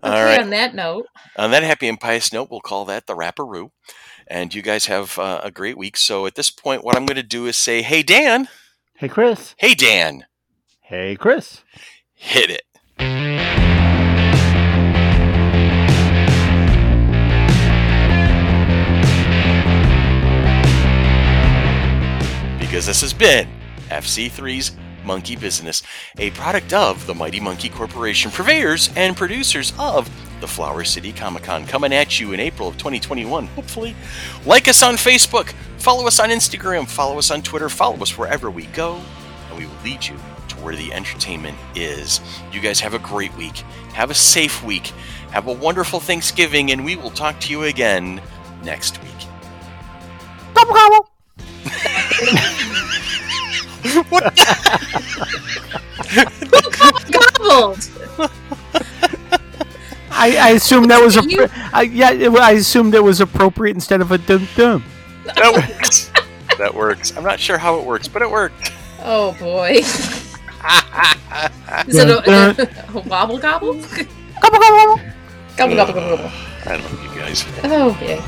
All Okay, right. on that note, On that happy and pious note, we'll call that the Rapperoo. And you guys have uh, a great week. So at this point, what I'm going to do is say, "Hey Dan, Hey, Chris. hey Dan, Hey, Chris. hit it." Because this has been FC3's Monkey Business, a product of the Mighty Monkey Corporation, purveyors and producers of the Flower City Comic Con, coming at you in April of 2021, hopefully. Like us on Facebook, follow us on Instagram, follow us on Twitter, follow us wherever we go, and we will lead you where the entertainment is. You guys have a great week. Have a safe week. Have a wonderful Thanksgiving, and we will talk to you again next week. Gobble, gobble. gobbled. I, I assume that was a You- I, yeah. it- I assumed that was appropriate instead of a dum dum. That works. that works. I'm not sure how it works, but it worked. Oh boy. Is it a, a wobble gobble? Gobble, gobble, gobble. Gobble gobble gobble gobble. I don't you guys. Oh, Okay.